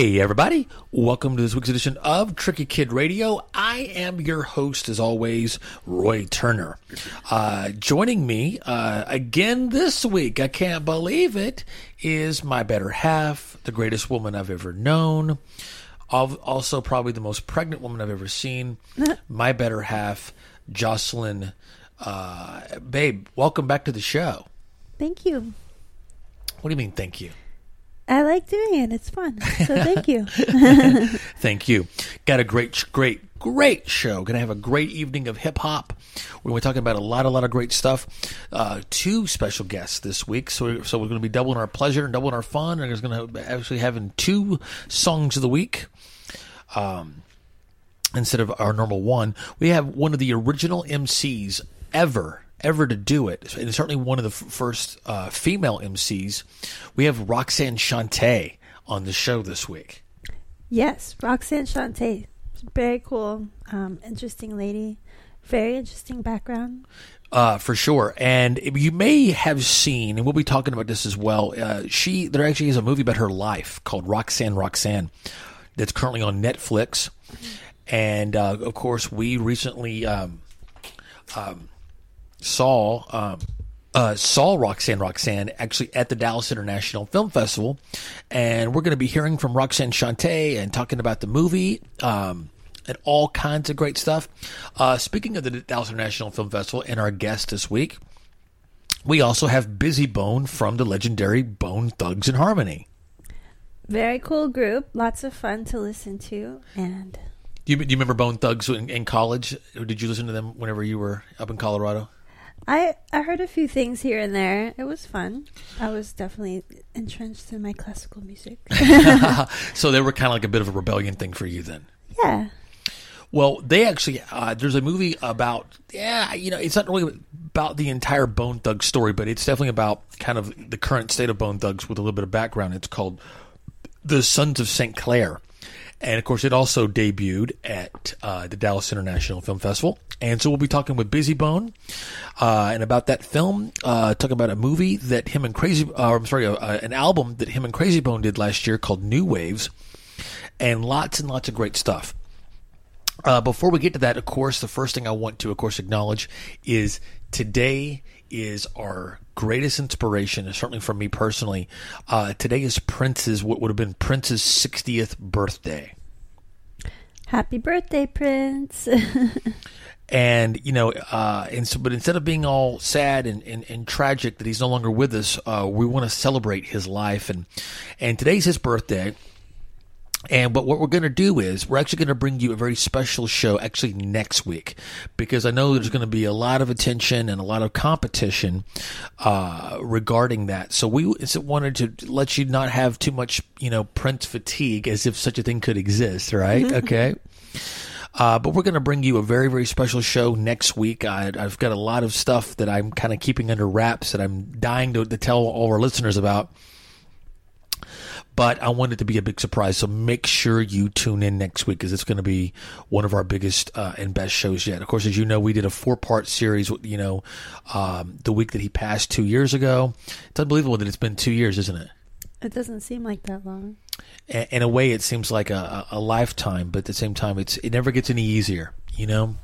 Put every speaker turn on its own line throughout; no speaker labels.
Hey, everybody. Welcome to this week's edition of Tricky Kid Radio. I am your host, as always, Roy Turner. Uh, joining me uh, again this week, I can't believe it, is my better half, the greatest woman I've ever known, also probably the most pregnant woman I've ever seen, my better half, Jocelyn. Uh, babe, welcome back to the show.
Thank you.
What do you mean, thank you?
I like doing it. It's fun. So thank you.
thank you. Got a great, great, great show. Going to have a great evening of hip hop. We're going to be talking about a lot, a lot of great stuff. Uh, two special guests this week, so we're, so we're going to be doubling our pleasure and doubling our fun. And we're going to actually having two songs of the week. Um, instead of our normal one, we have one of the original MCs ever ever to do it, and certainly one of the f- first uh, female MCs. We have Roxanne Shante on the show this week.
Yes, Roxanne Shante, very cool, um, interesting lady, very interesting background.
Uh, for sure, and you may have seen, and we'll be talking about this as well. Uh, she there actually is a movie about her life called Roxanne Roxanne that's currently on Netflix, and uh, of course we recently um, um, saw um, uh, saw Roxanne Roxanne actually at the Dallas International Film Festival, and we're going to be hearing from Roxanne Shante and talking about the movie. Um, and all kinds of great stuff. Uh, speaking of the Dallas International Film Festival and our guest this week, we also have Bizzy Bone from the legendary Bone Thugs-N-Harmony.
Very cool group, lots of fun to listen to, and.
Do you, do you remember Bone Thugs in, in college? Or did you listen to them whenever you were up in Colorado?
I I heard a few things here and there. It was fun. I was definitely entrenched in my classical music.
so they were kind of like a bit of a rebellion thing for you then.
Yeah.
Well, they actually uh, there's a movie about yeah, you know, it's not really about the entire Bone Thug story, but it's definitely about kind of the current state of Bone Thugs with a little bit of background. It's called The Sons of St. Clair. And of course, it also debuted at uh, the Dallas International Film Festival. And so we'll be talking with Bizzy Bone uh, and about that film, uh, talking about a movie that him and Krayzie, uh, I'm sorry, uh, an album that him and Krayzie Bone did last year called New Waves, and lots and lots of great stuff. Uh, before we get to that, of course, the first thing I want to, of course, acknowledge is today is our greatest inspiration, and certainly for me personally. Uh, today is Prince's, what would have been Prince's 60th birthday.
Happy birthday, Prince.
and, you know, uh, and so, but instead of being all sad and, and, and tragic that he's no longer with us, uh, we want to celebrate his life. And, and today's his birthday. And but what we're going to do is we're actually going to bring you a very special show actually next week because I know there's going to be a lot of attention and a lot of competition uh, regarding that. So we wanted to let you not have too much, you know, Prince fatigue as if such a thing could exist, right? okay. Uh, but we're going to bring you a very, very special show next week. I, have got a lot of stuff that I'm kind of keeping under wraps that I'm dying to, to tell all our listeners about but I want it to be a big surprise. So make sure you tune in next week because it's going to be one of our biggest uh, and best shows yet. Of course, as you know, we did a four part series, you know, um, the week that he passed two years ago. It's unbelievable that it's been two years, isn't it?
It doesn't seem like that long.
In a way, it seems like a, a lifetime, but at the same time, it's it never gets any easier, you know.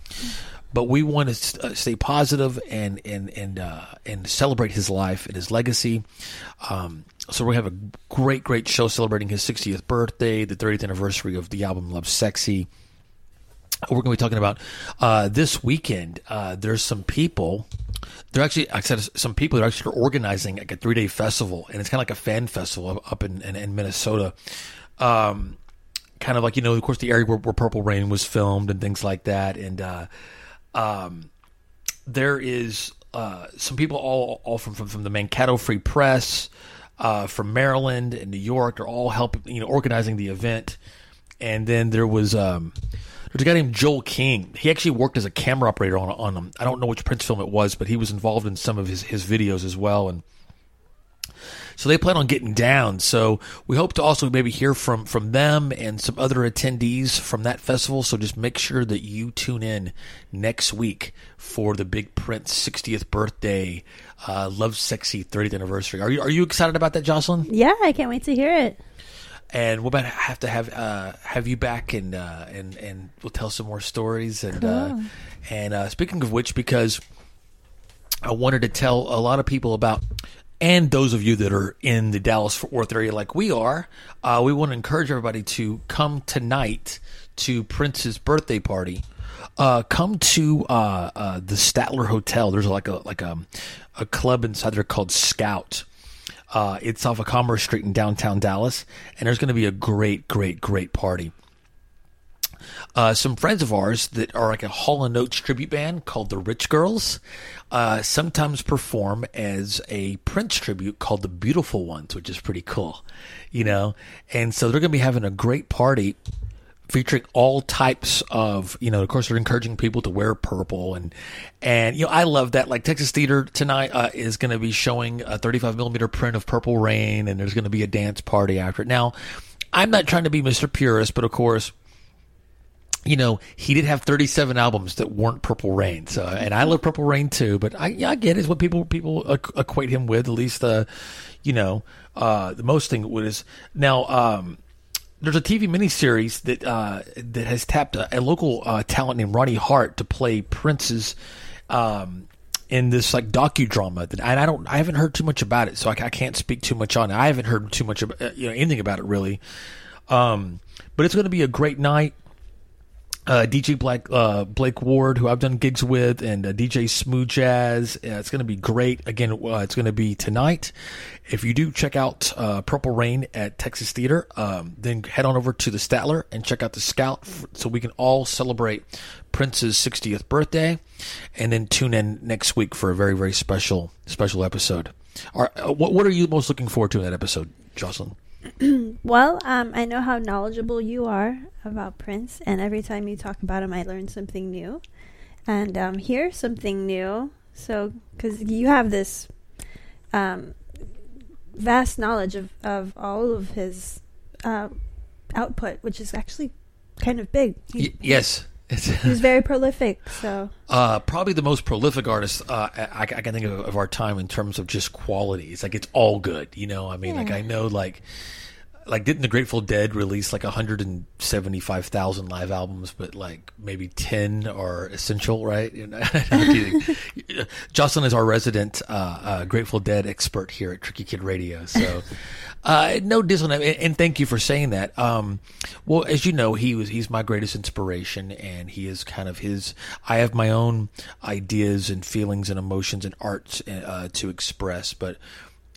But we want to uh, stay positive and and and uh, and celebrate his life and his legacy. Um, so gonna have a great, great show celebrating his 60th birthday, the 30th anniversary of the album Lovesexy. We're gonna be talking about uh, this weekend. Uh, there's some people. They're actually, I said, some people are actually organizing like a three day festival, and it's kind of like a fan festival up in, in, in Minnesota. Um, kind of like you know, of course, the area where, where, Purple Rain was filmed and things like that, and uh, um, there is uh, some people all all from from, from the Mankato Free Press uh, from Maryland and New York are all helping, you know, organizing the event. And then there was um, there's a guy named Joel King. He actually worked as a camera operator on on them. I don't know which Prince film it was, but he was involved in some of his his videos as well. And so they plan on getting down. So we hope to also maybe hear from from them and some other attendees from that festival. So just make sure that you tune in next week for the Big Prince 60th birthday, uh, Lovesexy 30th anniversary. Are you are you excited about that, Jocelyn?
Yeah, I can't wait to hear it.
and we'll have to have uh, have you back and uh, and and we'll tell some more stories and uh, and uh, speaking of which, because I wanted to tell a lot of people about, and those of you that are in the Dallas Fort Worth area like we are, uh, we want to encourage everybody to come tonight to Prince's birthday party. Uh, come to uh, uh, the Statler Hotel. There's like a like a a club inside there called Scout. Uh, it's off of Commerce Street in downtown Dallas, and there's going to be a great, great, great party uh, some friends of ours that are like a Hall & Oates tribute band called the Rich Girls uh, sometimes perform as a Prince tribute called the Beautiful Ones, which is pretty cool, you know. And so they're going to be having a great party featuring all types of, you know, of course they're encouraging people to wear purple and and you know I love that. Like Texas Theater tonight uh, is going to be showing a 35 millimeter print of Purple Rain, and there's going to be a dance party after it. Now, I'm not trying to be Mr. Purist, but of course you know, he did have 37 albums that weren't Purple Rain. So, and I love Purple Rain too, but I, yeah, I get. It's what people, people equate him with, at least, uh, you know, uh, the most thing was now, um, there's a TV miniseries that, uh, that has tapped a, a local, uh, talent named Ronnie Hart to play Prince's, um, in this like docudrama that and I don't I haven't heard too much about it so I, I can't speak too much on it I haven't heard too much about uh, you know anything about it really um but it's going to be a great night uh, DJ Black, uh, Blake Ward, who I've done gigs with, and uh, DJ Smooth Jazz. Uh, it's going to be great. Again, uh, it's going to be tonight. If you do check out uh, Purple Rain at Texas Theater, um, then head on over to the Statler and check out the Scout f- so we can all celebrate Prince's 60th birthday, and then tune in next week for a very very special special episode. What what are you most looking forward to in that episode, Jocelyn?
Well, um, I know how knowledgeable you are about Prince, and every time you talk about him, I learn something new. And um, here's something new. So, because you have this um, vast knowledge of, of all of his uh, output, which is actually kind of big.
Y- yes. It's-
He's very prolific. So,
Uh, probably the most prolific artist uh, I, I can think of, of our time in terms of just quality. It's like it's all good, you know. I mean, like I know, like, like didn't the Grateful Dead release like 175,000 live albums, but like maybe 10 are essential, right? Jocelyn is our resident uh, uh, Grateful Dead expert here at Tricky Kid Radio, so. Uh, no him, and, and thank you for saying that. Um, well, as you know, he was he's my greatest inspiration, and he is kind of his. I have my own ideas and feelings and emotions and arts uh, to express, but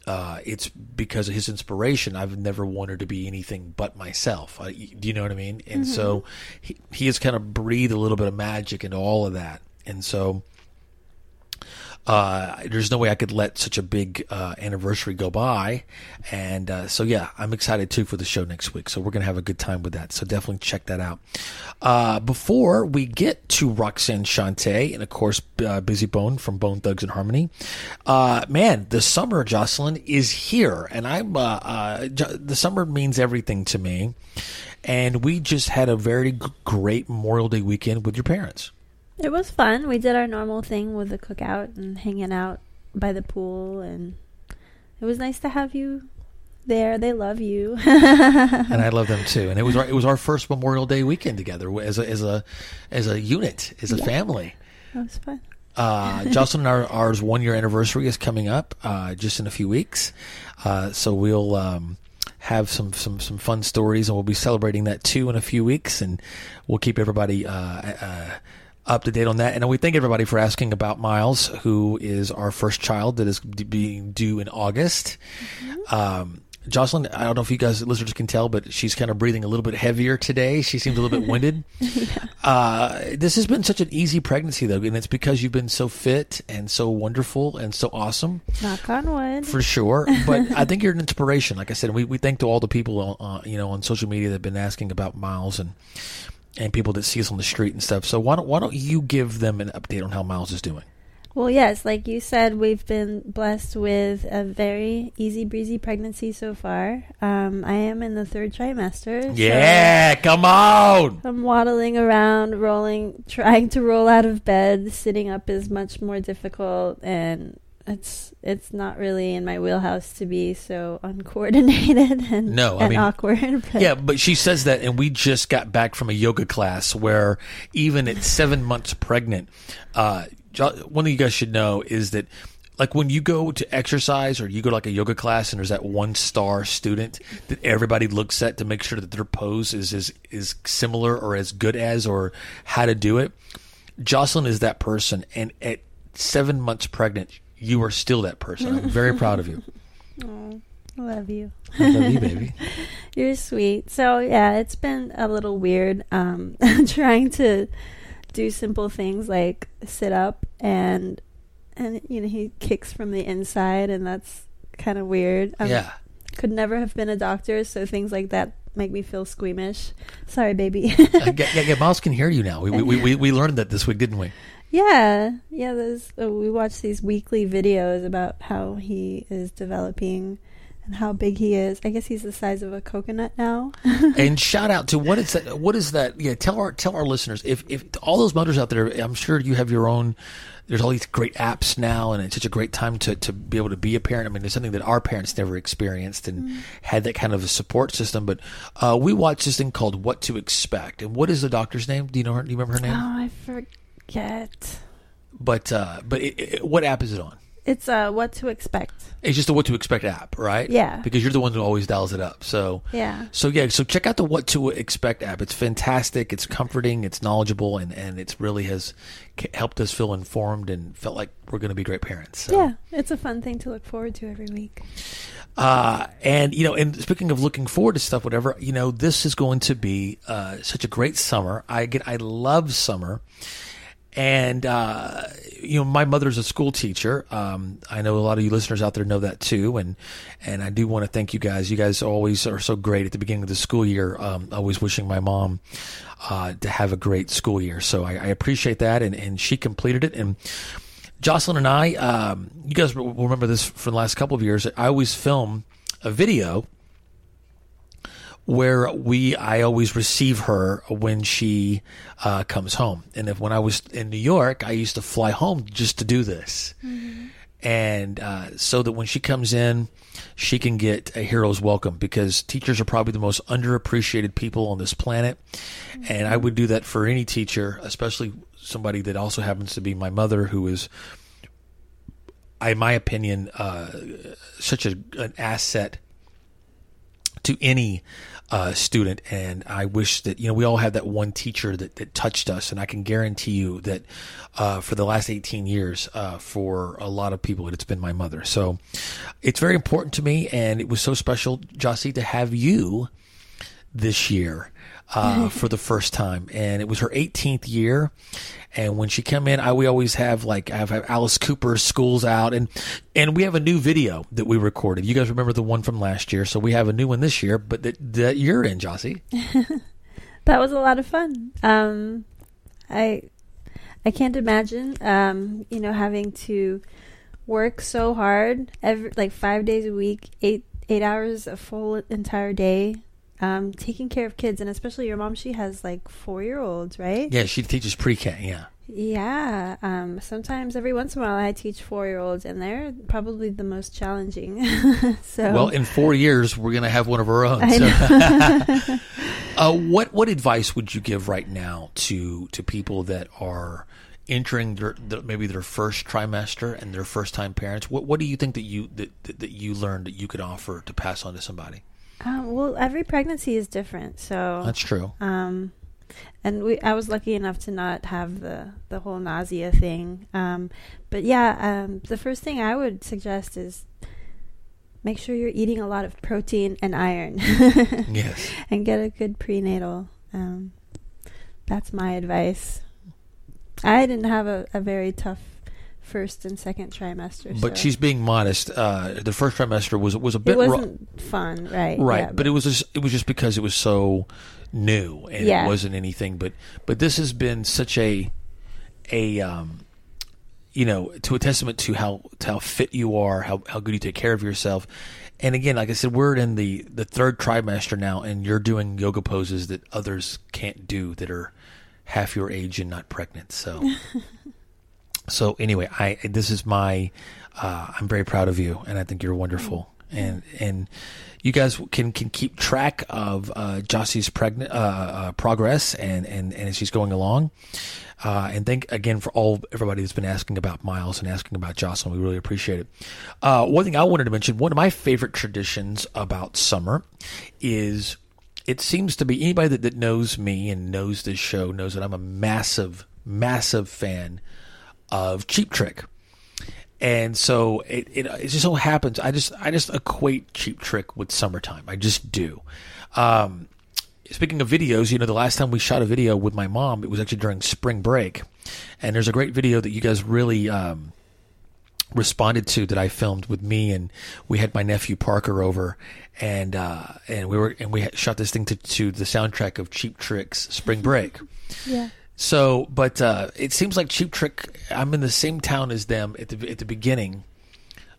uh, it's because of his inspiration. I've never wanted to be anything but myself. I, do you know what I mean? And so he he has kind of breathed a little bit of magic into all of that, and so uh, there's no way I could let such a big uh, anniversary go by. And uh, so, yeah, I'm excited too for the show next week. So, we're going to have a good time with that. So, definitely check that out. Uh, before we get to Roxanne Shante and, of course, uh, Bizzy Bone from Bone Thugs-N-Harmony, uh, man, the summer, Jocelyn, is here. And I'm, the summer means everything to me. And we just had a very great Memorial Day weekend with your parents.
It was fun. We did our normal thing with the cookout and hanging out by the pool, and it was nice to have you there. They love you.
and I love them too. And it was our, it was our first Memorial Day weekend together as a as a as a unit, as a
Yeah.
family.
It was fun.
Uh, Jocelyn and our ours one year anniversary is coming up uh, just in a few weeks, uh, so we'll um, have some some some fun stories, and we'll be celebrating that too in a few weeks, and we'll keep everybody. Uh, uh, up to date on that, and we thank everybody for asking about Miles, who is our first child that is d- being due in August. Um, Jocelyn, I don't know if you guys listeners can tell, but she's kind of breathing a little bit heavier today. She seems a little bit winded. Uh, this has been such an easy pregnancy, though, and it's because you've been so fit and so wonderful and so awesome,
Knock on wood.
for sure. But I think you're an inspiration. Like I said, we, we thank to all the people, uh, you know, on social media that have been asking about Miles and and people that see us on the street and stuff. So why don't why don't you give them an update on how Miles is doing?
Well, yes, like you said, we've been blessed with a very easy breezy pregnancy so far. Um, I am in the third trimester. so
Yeah, come on.
I'm waddling around, rolling, trying to roll out of bed. Sitting up is much more difficult, and it's it's not really in my wheelhouse to be so uncoordinated and,
No, I
and
mean-
awkward. But
Yeah, but she says that, and we just got back from a yoga class where even at seven months pregnant, uh, one thing you guys should know is that, like, when you go to exercise or you go to like a yoga class, and there's that one star student that everybody looks at to make sure that their pose is is is similar or as good as or how to do it. Jocelyn is that person, and at seven months pregnant, you are still that person. I'm very proud of you.
I love you.
I love you, baby.
You're sweet. So yeah, it's been a little weird um, trying to do simple things like sit up and and you know he kicks from the inside and that's kind of weird. Um,
Yeah.
could never have been a doctor, so things like that make me feel squeamish. Sorry, baby.
Uh, yeah, yeah, yeah, Miles can hear you now. We, we, we, we learned that this week, didn't we?
Yeah, yeah. Those uh, we watch these weekly videos about how he is developing and how big he is. I guess he's the size of a coconut now.
And shout out to what is that? What is that? Yeah, tell our tell our listeners if if all those mothers out there. I'm sure you have your own. There's all these great apps now, and it's such a great time to, to be able to be a parent. I mean, it's something that our parents never experienced and had that kind of a support system. But uh, we watched this thing called What to Expect. And what is the doctor's name? Do you know her? Do you remember her name?
Oh, I forget.
But uh, but it, it, what app is it on?
It's uh, what to expect.
It's just a What to Expect app, right?
Yeah.
Because you're the one who always dials it up. So
Yeah.
So yeah, so check out the What to Expect app. It's fantastic. It's comforting. It's knowledgeable, and and it's really has helped us feel informed and felt like we're going to be great parents. So.
Yeah, it's a fun thing to look forward to every week.
Uh, and you know, and speaking of looking forward to stuff, whatever, you know, this is going to be uh, such a great summer. I get, I love summer. And uh, you know, my mother's a school teacher. Um, I know a lot of you listeners out there know that too, and and I do want to thank you guys. You guys always are so great at the beginning of the school year. Um, always wishing my mom uh, to have a great school year. So I, I appreciate that, and and she completed it. And Jocelyn and I, um, you guys will remember this from the last couple of years. I always film a video where we I always receive her when she uh, comes home. And if when I was in New York, I used to fly home just to do this. And uh, so that when she comes in, she can get a hero's welcome because teachers are probably the most underappreciated people on this planet. And I would do that for any teacher, especially somebody that also happens to be my mother, who is, in my opinion, uh, such a, an asset to any uh, student. And I wish that, you know, we all have that one teacher that, that touched us. And I can guarantee you that uh, for the last 18 years, uh, for a lot of people, it's been my mother. So it's very important to me. And it was so special, Jossie, to have you this year uh, for the first time, and it was her 18th year. And when she came in, I we always have like I have Alice Cooper's "Schools Out," and and we have a new video that we recorded. You guys remember the one from last year, so we have a new one this year, but that, that you're in, Jossie.
That was a lot of fun. Um, I I can't imagine, um, you know, having to work so hard every like five days a week, eight eight hours a full entire day, um, taking care of kids, and especially your mom. She has like four year olds, right?
Yeah, she teaches pre-K. Yeah,
Yeah. Um, sometimes every once in a while, I teach four year olds, and they're probably the most challenging. so
Well, in four years, we're going to have one of our own. So. uh, what what advice would you give right now to to people that are entering their, their maybe their first trimester and their first time parents? What what do you think that you that, that, that you learned that you could offer to pass on to somebody?
Um, well, every pregnancy is different. So
That's true.
Um, and we, I was lucky enough to not have the the whole nausea thing. Um, but yeah, um, the first thing I would suggest is make sure you're eating a lot of protein and iron,
Yes.
and get a good prenatal. Um, that's my advice. I didn't have a, a very tough first and second trimester,
But
so
she's being modest. Uh, the first trimester was was a bit ro-
wasn't fun, right?
right,
Yeah,
but it was just, it was just because it was so new and
Yeah.
it wasn't anything. But but this has been such a a um, you know to a testament to how to how fit you are, how how good you take care of yourself. And again, like I said, we're in the the third trimester now, and you're doing yoga poses that others can't do that are half your age and not pregnant. So. So anyway, I this is my uh, I'm very proud of you, and I think you're wonderful, and and you guys can can keep track of uh, Jossie's pregnant uh, uh, progress and and and as she's going along. Uh, and thank again for all everybody that's been asking about Miles and asking about Jocelyn. We really appreciate it. Uh, one thing I wanted to mention: one of my favorite traditions about summer is it seems to be anybody that, that knows me and knows this show knows that I'm a massive, massive fan of Cheap Trick. And so it, it, it just so happens I just I just equate Cheap Trick with summertime. I just do. Um, speaking of videos, you know, the last time we shot a video with my mom, it was actually during spring break, and there's a great video that you guys really um, responded to that I filmed with me, and we had my nephew Parker over, and uh, and we were and we shot this thing to to the soundtrack of Cheap Trick's Spring Break.
Yeah.
So, but uh, it seems like Cheap Trick. I'm in the same town as them at the at the beginning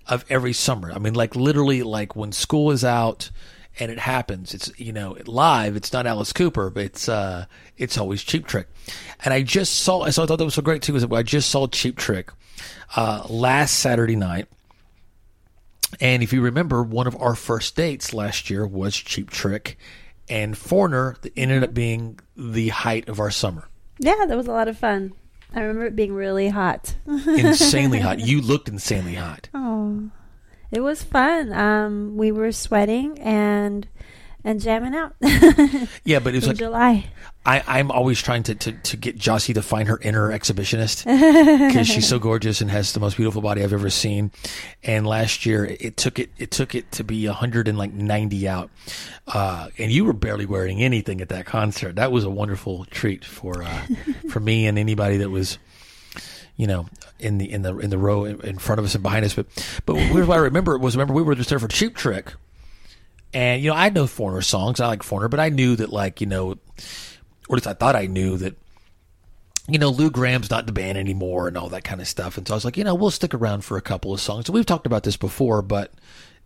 of every summer. I mean, like literally, like when school is out and it happens. It's you know live. It's not Alice Cooper, but it's uh, it's always Cheap Trick. And I just saw. So I thought that was so great too. Is I just saw Cheap Trick uh, last Saturday night. And if you remember, one of our first dates last year was Cheap Trick and Foreigner that ended up being the height of our summer.
Yeah, that was a lot of fun. I remember it being really hot.
insanely hot. You looked insanely hot.
Oh, it was fun. Um, we were sweating and and jamming out.
Yeah, but it was
in
like
July.
I, I'm always trying to, to, to get Jossie to find her inner exhibitionist because she's so gorgeous and has the most beautiful body I've ever seen. And last year it took it it took it to be 190 out, uh, and you were barely wearing anything at that concert. That was a wonderful treat for uh, for me and anybody that was, you know, in the in the in the row in in front of us and behind us. But but here's what I remember was remember we were just there for Cheap Trick. And you know, I know Foreigner songs. I like Foreigner, but I knew that, like you know, or at least I thought I knew that. You know, Lou Gramm's not the band anymore, and all that kind of stuff. And so I was like, you know, we'll stick around for a couple of songs. So we've talked about this before, but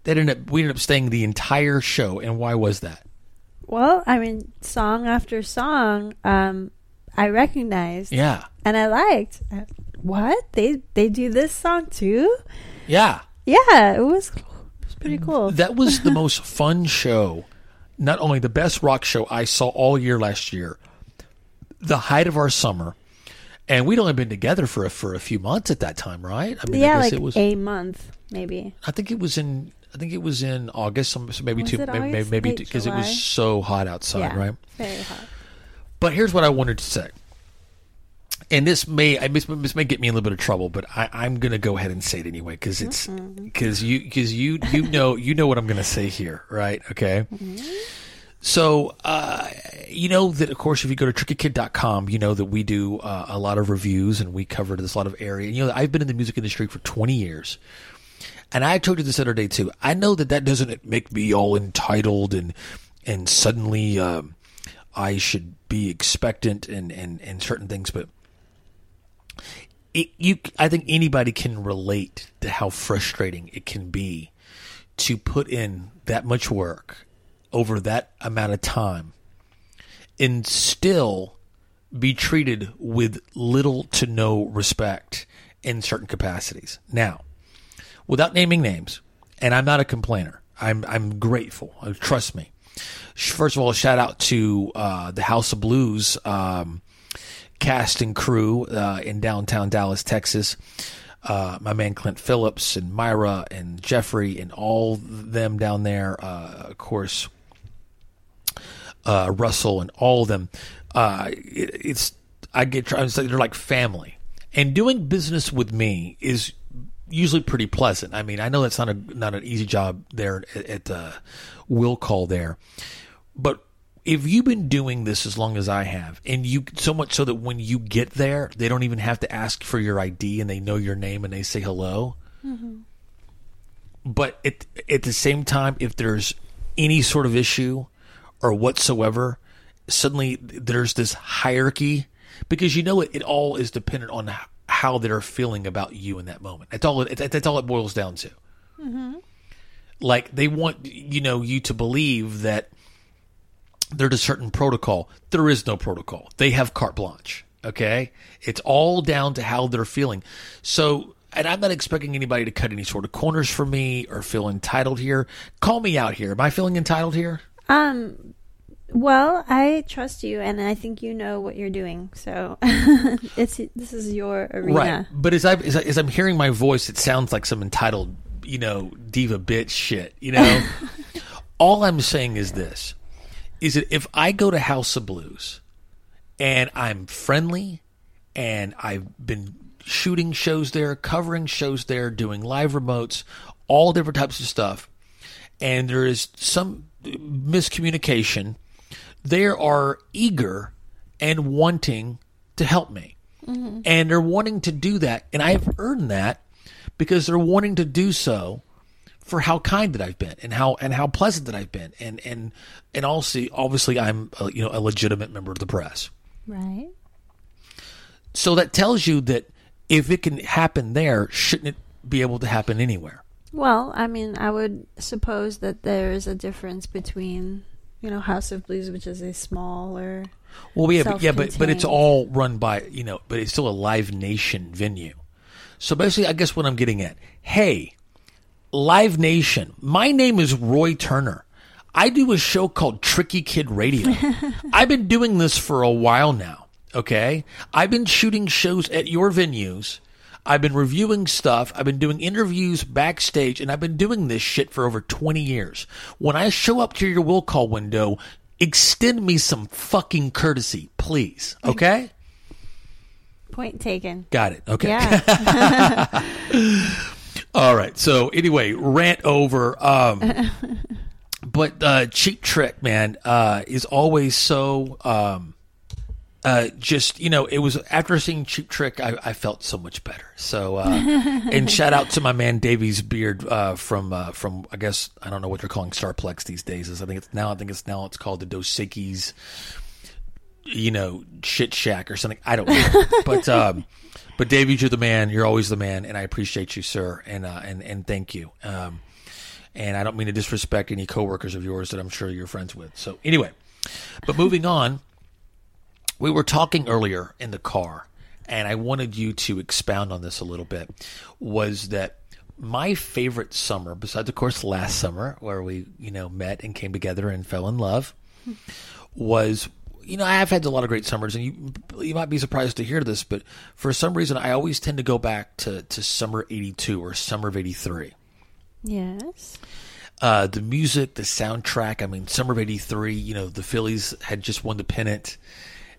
they ended up we ended up staying the entire show. And why was that?
Well, I mean, song after song, um, I recognized
Yeah,
and I liked. What they they do this song too?
yeah.
Yeah, it was it was pretty cool.
That was the most fun show. Not only the best rock show I saw all year last year, the height of our summer, and we'd only been together for a, for a few months at that time, right? I mean, I
yeah,
guess
like
it was.
a month maybe.
I think it was in. I think it was in August, so maybe
Was
two, maybe maybe because it was so hot outside,
yeah,
right?
Very hot.
But here's what I wanted to say, and this may I this, this may get me in a little bit of trouble, but I, I'm going to go ahead and say it anyway because it's because you because you you know you know what I'm going to say here, right? Okay. So, uh, you know that, of course, if you go to trickykid.com, you know that we do uh, a lot of reviews and we cover this lot of area. And, you know, I've been in the music industry for 20 years. And I told you this other day, too. I know that that doesn't make me all entitled and, and suddenly um, I should be expectant and, and, and certain things, but it, you, I think anybody can relate to how frustrating it can be to put in that much work over that amount of time and still be treated with little to no respect in certain capacities. Now, without naming names, and I'm not a complainer, I'm I'm grateful. Trust me. First of all, shout out to uh, the House of Blues um, cast and crew uh, in downtown Dallas, Texas. Uh, my man Clint Phillips and Myra and Jeffrey and all them down there. Uh, of course, uh, Russell and all of them. Uh, it, it's I get to say they're like family, and doing business with me is usually pretty pleasant. I mean, I know that's not a not an easy job there at, at uh, Will Call there, but if you've been doing this as long as I have, and you so much so that when you get there, they don't even have to ask for your ID and they know your name and they say hello. Mm-hmm. But at at the same time, if there's any sort of issue or whatsoever, suddenly there's this hierarchy because you know it, it all is dependent on how they're feeling about you in that moment. That's all. It, that's all it boils down to. Mm-hmm. Like they want you know you to believe that there's a certain protocol. There is no protocol. They have carte blanche. Okay, it's all down to how they're feeling. So, and I'm not expecting anybody to cut any sort of corners for me or feel entitled here. Call me out here. Am I feeling entitled here?
Um, well, I trust you, and I think you know what you're doing. So it's this is your arena.
Right. But as I as, I, as I'm hearing my voice, it sounds like some entitled, you know, diva bitch shit. You know, all I'm saying is this: is that if I go to House of Blues and I'm friendly and I've been shooting shows there, covering shows there, doing live remotes, all different types of stuff, and there is some miscommunication, they are eager and wanting to help me. Mm-hmm. And they're wanting to do that. And I've earned that because they're wanting to do so for how kind that I've been and how and how pleasant that I've been. And and and also obviously I'm a, you know a legitimate member of the press.
Right.
So that tells you that if it can happen there, shouldn't it be able to happen anywhere?
Well, I mean, I would suppose that there is a difference between, you know, House of Blues, which is a smaller.
Well, yeah, but, yeah, but but it's all run by you know, but it's still a Live Nation venue. So basically, I guess what I'm getting at, hey, Live Nation, my name is Roy Turner. I do a show called Tricky Kid Radio. I've been doing this for a while now. Okay, I've been shooting shows at your venues I've been reviewing stuff. I've been doing interviews backstage, and I've been doing this shit for over 20 years. When I show up to your will call window, extend me some fucking courtesy, please. Okay?
Point taken.
Got it. Okay.
Yeah.
All right. So anyway, rant over. Um, but uh, Cheap Trick, man, uh, is always so. Um, uh, just you know, it was after seeing Cheap Trick, I, I felt so much better. So, uh, and shout out to my man Davies Beard uh, from uh, from I guess I don't know what they're calling Starplex these days. Is I think it's now I think it's now it's called the Dos Equis, you know, shit shack or something. I don't know, but um, but Davies, you're the man. You're always the man, and I appreciate you, sir, and uh, and and thank you. Um, and I don't mean to disrespect any coworkers of yours that I'm sure you're friends with. So anyway, but moving on we were talking earlier in the car, and I wanted you to expound on this a little bit. Was that my favorite summer, besides of course last summer where we you know met and came together and fell in love, was you know I've had a lot of great summers, and you you might be surprised to hear this, but for some reason I always tend to go back to to summer '82 or summer of '83.
Yes.
Uh, the music, the soundtrack. I mean, summer of '83. You know, the Phillies had just won the pennant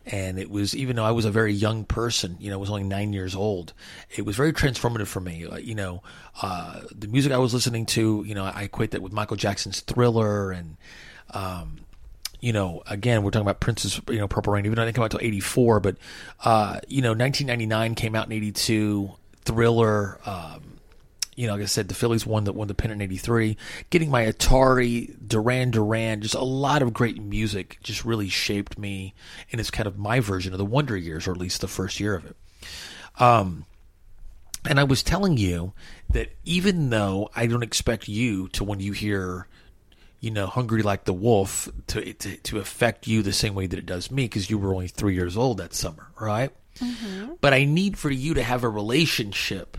and it was even though I was a very young person, you know, I was only nine years old. It was very transformative for me. Uh, you know, uh, the music I was listening to, you know, I equate that with Michael Jackson's Thriller, and um, you know, again, we're talking about Prince's, you know, Purple Rain. Even though it didn't come out until '84, but uh, you know, 1999 came out in '82. Thriller. Um, you know, like I said, the Phillies won the won the pennant in '83. Getting my Atari, Duran Duran, just a lot of great music, just really shaped me, and it's kind of my version of the Wonder Years, or at least the first year of it. Um, and I was telling you that even though I don't expect you to, when you hear, you know, "Hungry Like the Wolf," to to, to affect you the same way that it does me, because you were only three years old that summer, right? Mm-hmm. But I need for you to have a relationship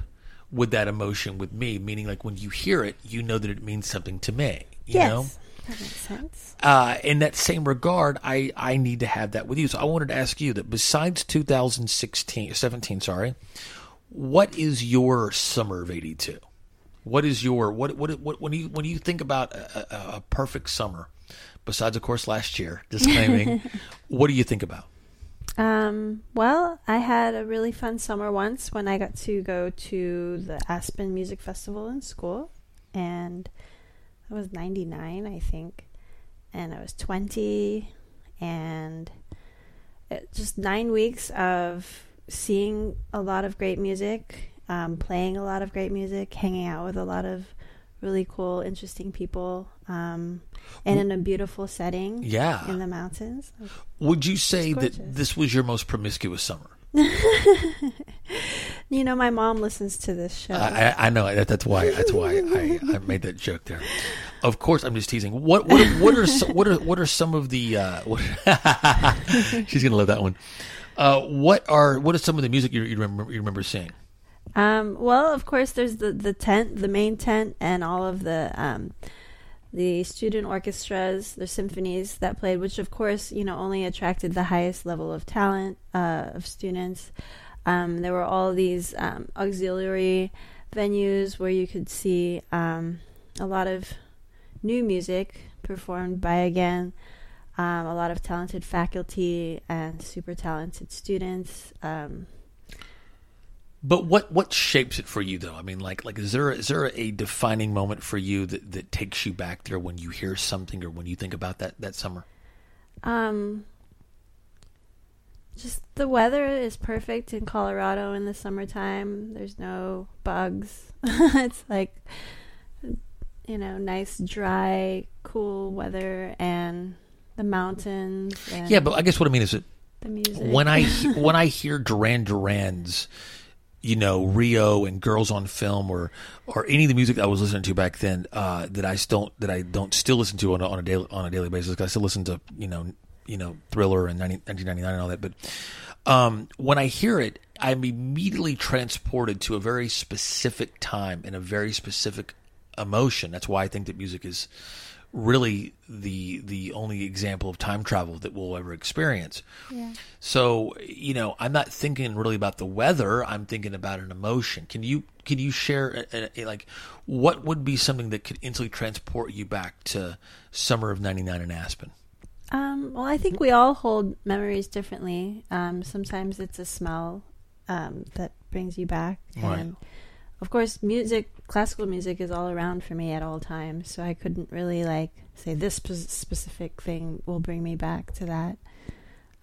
with that emotion with me, meaning like when you hear it, you know that it means something to me. You
yes,
know?
that makes sense.
Uh, in that same regard, I, I need to have that with you. So I wanted to ask you that besides 2016, 17, sorry, what is your summer of 82? What is your, what, what, what, when you, when you think about a, a, perfect summer, besides of course last year, disclaiming, what do you think about?
Um, well, I had a really fun summer once when I got to go to the Aspen Music Festival in school, and I was 99, I think, and I was 20, and it, just nine weeks of seeing a lot of great music, um, playing a lot of great music, hanging out with a lot of really cool, interesting people, um, and in a beautiful setting.
Yeah,
in the mountains.
Would you say that this was your most promiscuous summer?
you know, my mom listens to this show.
I, I know that, that's why. That's why I, I made that joke there. Of course, I'm just teasing. What what, what are what are what are some of the? Uh, what, she's gonna love that one. Uh, what are what is some of the music you, you remember you remember seeing?
Um, well, of course, there's the the tent, the main tent, and all of the um, the student orchestras, the symphonies that played, which of course, you know, only attracted the highest level of talent uh, of students. Um, there were all these um, auxiliary venues where you could see um, a lot of new music performed by again um, a lot of talented faculty and super talented students. Um,
but what what shapes it for you though? I mean, like like is there is there a defining moment for you that, that takes you back there when you hear something or when you think about that that summer?
Um, just the weather is perfect in Colorado in the summertime. There's no bugs. it's like you know, nice dry, cool weather and the mountains.
yeah, but I guess what I mean is that
the music.
when I when I hear Duran Duran's, you know, Rio and Girls on Film or or any of the music I was listening to back then uh, that I still that I don't still listen to on a, on a daily on a daily basis. I still listen to you know you know Thriller and 90, 1999 and all that, but um, when I hear it, I'm immediately transported to a very specific time and a very specific emotion. That's why I think that music is really the the only example of time travel that we'll ever experience.
Yeah.
So, you know, I'm not thinking really about the weather, I'm thinking about an emotion. Can you can you share a, a, a, like what would be something that could instantly transport you back to summer of 99 in Aspen?
Um, well, I think we all hold memories differently. Um, sometimes it's a smell um, that brings you back,
Right.
Of course, music, classical music, is all around for me at all times. So I couldn't really like say this spe- specific thing will bring me back to that.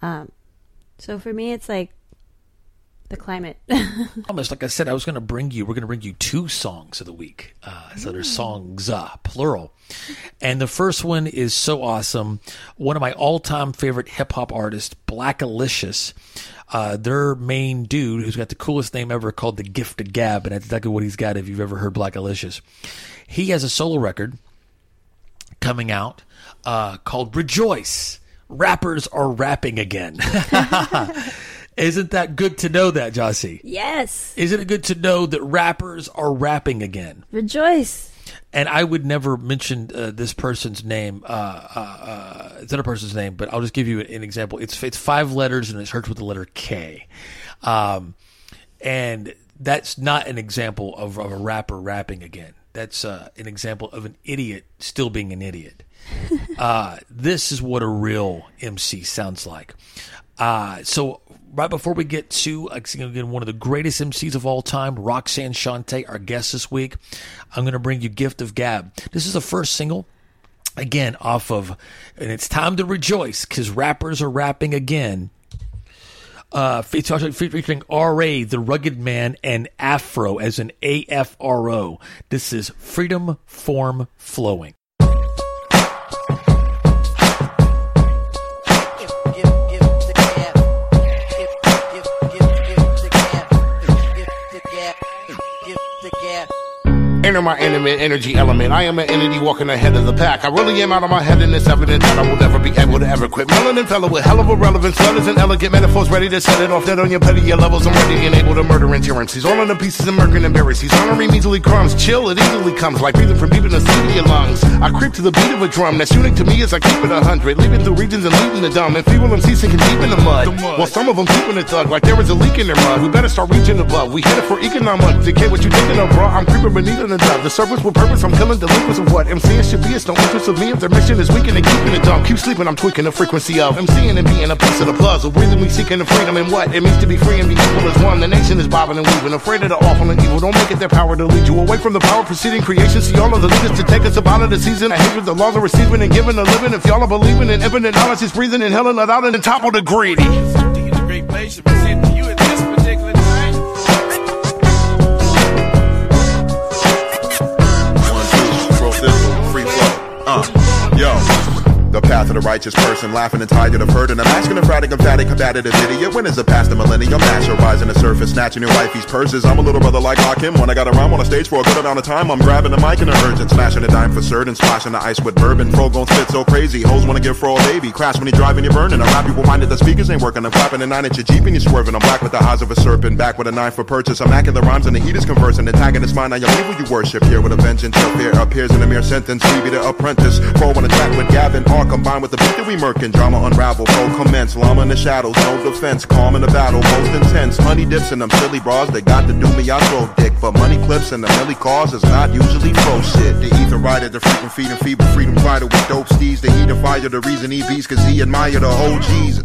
Um, so for me, it's like the climate.
Almost like I said, I was going to bring you. We're going to bring you two songs of the week. Uh, so there's songs, uh, plural, and the first one is so awesome. One of my all-time favorite hip hop artists, Blackalicious. Uh, their main dude, who's got the coolest name ever, called the Gift of Gab, and that's exactly what he's got. If you've ever heard Blackalicious, he has a solo record coming out uh, called Rejoice. Rappers are rapping again. Isn't that good to know that, Jossie?
yes,
Isn't it good to know that rappers are rapping again?
rejoice.
And I would never mention uh, this person's name, uh, uh, uh, it's not a person's name, but I'll just give you an example. It's it's five letters and it starts with the letter K, um, and that's not an example of, of a rapper rapping again. That's uh, an example of an idiot still being an idiot. uh, this is what a real MC sounds like. Uh, so right before we get to uh, again one of the greatest MCs of all time, Roxanne Shante, our guest this week, I'm going to bring you "Gift of Gab." This is the first single. Again, off of, and it's time to rejoice because rappers are rapping again. Uh, featuring, featuring R.A., the Rugged Man, and Afro as an A-F-R-O. This is Freedom Form Flowing.
Enter my intimate energy element. I am an entity walking ahead of the pack. I really am out of my head, and it's evident that I will never be able to ever quit. Melanin fellow with hell of a relevance, letters and elegant metaphors, ready to set it off dead on your pettier levels. I'm ready and able to murder endurance. He's all in the pieces and murking embarrassed. honoring measly crumbs. Chill, it easily comes like breathing from deep in the sea of your lungs. I creep to the beat of a drum that's unique to me as I keep it a hundred, leaving through regions and leaving the dumb. And feeble MCs sinking deep in the mud. While some of them keeping it thug like there is a leak in their mud. We better start reaching above. We hit it for economic. Decay what you thinking of, bro. I'm creeping beneath in the servants with purpose. I'm killing delinquents of what MCing should be. It's no interest of me if their mission is weak and they keeping it dumb. Keep sleeping. I'm tweaking the frequency of MCing and being a piece of the puzzle. Me seeking the freedom and what it means to be free and be equal as one. The nation is bobbing and weaving, afraid of the awful and evil. Don't make it their power to lead you away from the power preceding creation. See all of the leaders to take us up out of the season. I hate with the laws of receiving and giving a living. If y'all are believing in infinite knowledge, is breathing and hell and let out and of the greedy.
Yo. The the righteous person, laughing and tired of hurting. I'm asking if radic, emphatic, combative idiot. When is it past the millennium? Master rising the surface, snatching your wifey's purses. I'm a little brother like Hakim. When I got a rhyme on a stage for a good amount of time, I'm grabbing the mic in a urgent, smashing a dime for certain, splashing the ice with bourbon. Fro gon' spit so crazy, hoes wanna give Fro a baby. Crash when he driving, you burning. I rap people minded the speakers ain't working. I'm clapping a nine at your Jeep and you're swerving. I'm black with the eyes of a serpent, back with a knife for purchase. I'm hacking the rhymes and the heat is conversing, attacking this mind. Now your people you worship here with a vengeance. Your fear appears in a mere sentence. Be the apprentice. Pro on a track with Gavin, all combined with the beat that we murking. Drama unravel, full commence. Llama in the shadows, no defense. Calm in the battle, most intense. Honey dips in them silly bras. They got to do me, I throw dick. But money clips and the milli cars is not usually pro shit. The ether rider, the frequent feeding feeble freedom fighter with dope steeds. The heat of fire, the reason he beats, cause he admire the OGs.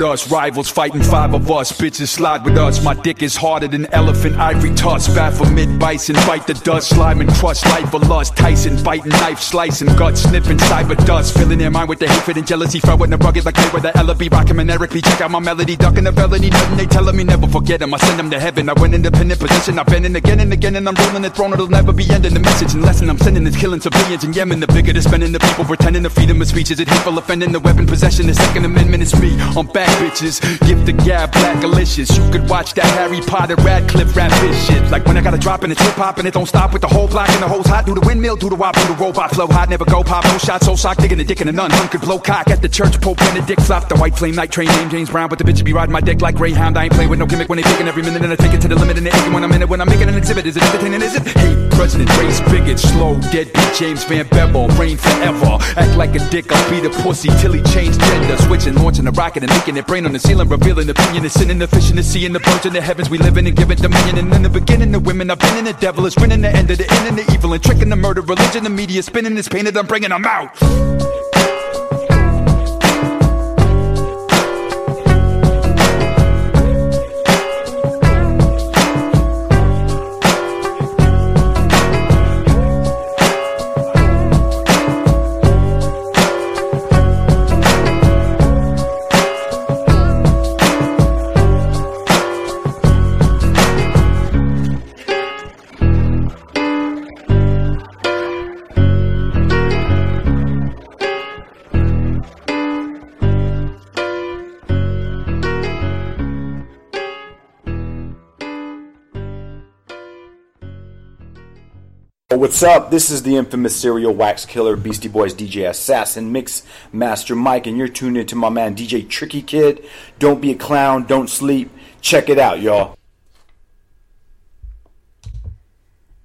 With us, rivals fighting five of us. Bitches slide with us. My dick is harder than elephant ivory tusk. Baphomet bison, bite the dust, slime and crust, life of lust. Tyson biting knife, slicing gut, sniffing cyber dust. Filling their mind with the hatred and jealousy, throwing the rugged like they were the Ella B. Rockin' and Eric B. Check out my melody, ducking the felony. Nothing they telling me, never forget them. I send them to heaven. I went independent position. I've been in again and again, and I'm rolling the throne. It'll never be ending. The message and lesson I'm sending is killing civilians in Yemen. The bigger the spending, the people pretending the freedom of speech is it hateful, offending the weapon possession. The Second Amendment is me. I'm back, bitches. Give the gab Blackalicious. You could watch that Harry Potter Radcliffe rap this shit. Like when I got a drop and it's hip hop and it don't stop with the whole block and the hoes hot. Do the windmill, do the wop, do the robot flow hot. Never go pop, no shot, so sock, digging a dick in a nun. Hun could blow cock at the church. Pope Benedict flop the white flame night train. Name James Brown, but the bitch be riding my dick like Greyhound. I ain't playing with no gimmick when they picking every minute and I take it to the limit and they when I'm in it. When I'm making an exhibit, is it entertaining? Is it? Hate, president, race, bigot, slow, deadbeat, James Van Bevel, reign forever. Act like a dick, I'll beat a pussy till he changed gender. Switching, launching a rocket and making it brain on the ceiling, revealing opinion. Is sin in the fish in the sea and the birds in the heavens. We live in and give it dominion. And in the beginning, the women I've been in the devil is winning the end of the end and the evil and tricking the murder, religion, the media spinning this painted. I'm bringing them out.
What's up? This is the infamous serial wax killer Beastie Boys DJ Assassin Mix Master Mike, and you're tuned into my man DJ Tricky Kid. Don't be a clown, don't sleep. Check it out, y'all.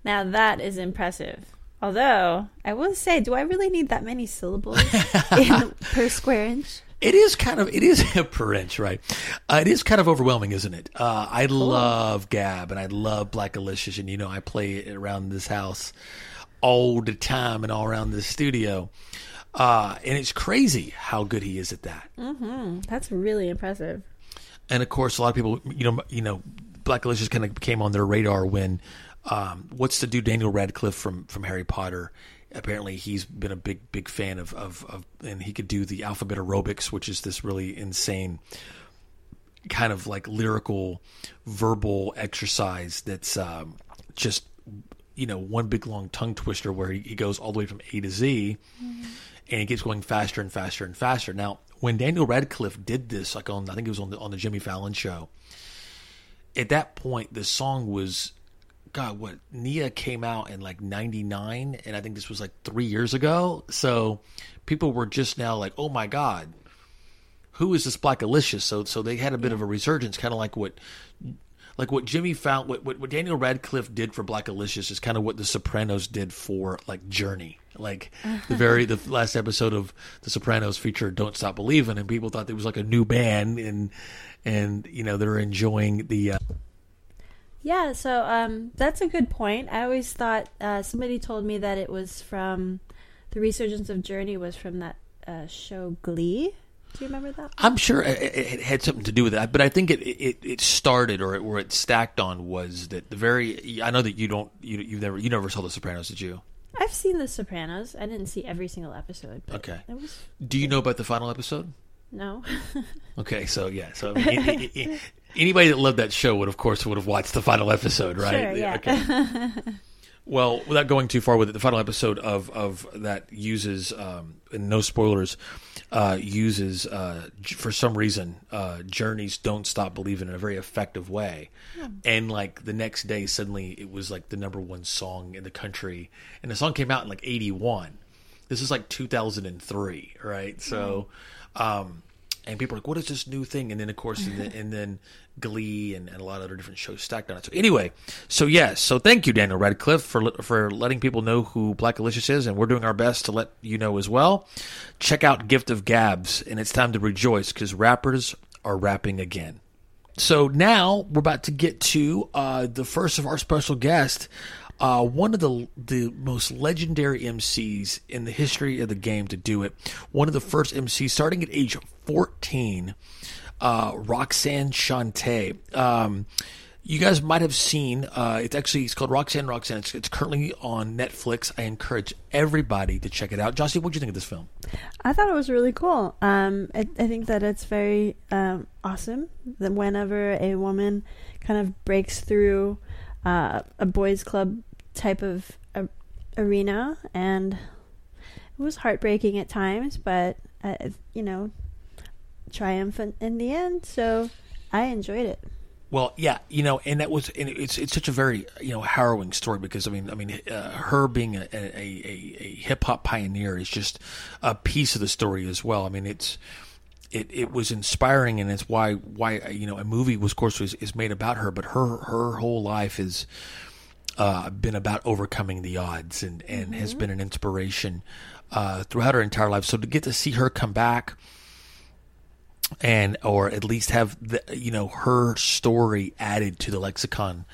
Now that is impressive. Although I will say, do I really need that many syllables in, per square inch?
It is kind of it is a per inch, right? Uh, it is kind of overwhelming, isn't it? Uh, I love Gab and I love Blackalicious, and you know I play it around this house all the time and all around the studio. Uh, and it's crazy how good he is at that.
That's really impressive.
And of course, a lot of people, you know, you know, Blackalicious kind of came on their radar when um, what's the dude Daniel Radcliffe from from Harry Potter? Apparently, he's been a big big fan of of, of and he could do the alphabet aerobics, which is this really insane kind of like lyrical verbal exercise that's um, just you know one big long tongue twister where he, he goes all the way from A to Z and it keeps going faster and faster and faster. Now, when Daniel Radcliffe did this, like on I think it was on the on the Jimmy Fallon show, at that point the song was God, what Nia came out in like '99, and I think this was like three years ago. So people were just now like, "Oh my God, who is this Blackalicious?" So so they had a bit of a resurgence, kind of like what like what Jimmy found, what, what what Daniel Radcliffe did for Blackalicious is kind of what The Sopranos did for like Journey. Like the very the last episode of The Sopranos featured "Don't Stop Believing," and people thought it was like a new band, and and you know they're enjoying the. Uh,
Yeah, so um, that's a good point. I always thought uh, somebody told me that it was from the resurgence of Journey was from that uh, show Glee. Do you remember that?
I'm sure it, it had something to do with that, but I think it it, it started or it, where it stacked on was that the very. I know that you don't you you never you never saw The Sopranos, did you?
I've seen The Sopranos. I didn't see every single episode. But
Okay.
It was
Do you know about the final episode?
no.
Okay, so yeah, so I mean, anybody that loved that show would, of course, would have watched the final episode, right?
Sure, yeah.
Okay. well, without going too far with it, the final episode of of that uses, um, and no spoilers, uh, uses uh, j- for some reason, uh, journeys don't stop believing in a very effective way, and like the next day, suddenly it was like the number one song in the country, and the song came out in like eighty one. This is like two thousand and three, right? So. Um, and people are like, "What is this new thing?" And then, of course, and then, and then Glee and, and a lot of other different shows stacked on it. So anyway, so yes, so thank you, Daniel Radcliffe, for for letting people know who Blackalicious is, and we're doing our best to let you know as well. Check out Gift of Gabs, and it's time to rejoice because rappers are rapping again. So now we're about to get to uh, the first of our special guests, uh, one of the the most legendary MCs in the history of the game to do it. One of the first MCs, starting at age fourteen, uh, Roxanne Shante. Um, you guys might have seen. Uh, it's actually it's called Roxanne Roxanne. It's, it's currently on Netflix. I encourage everybody to check it out. Jossie, what do you think of this film?
I thought it was really cool. Um, I, I think that it's very um, awesome that whenever a woman kind of breaks through uh, a boys' club type of a- arena, and it was heartbreaking at times, but uh, you know, triumphant in the end. So I enjoyed it.
Well, yeah, you know, and that was, and it's it's such a very you know harrowing story because I mean, I mean, uh, her being a a, a, a hip hop pioneer is just a piece of the story as well. I mean, it's it, it was inspiring, and it's why why you know a movie was of course was, is made about her, but her her whole life is uh, been about overcoming the odds and and has been an inspiration uh, throughout her entire life. So to get to see her come back and or at least have the you know her story added to the lexicon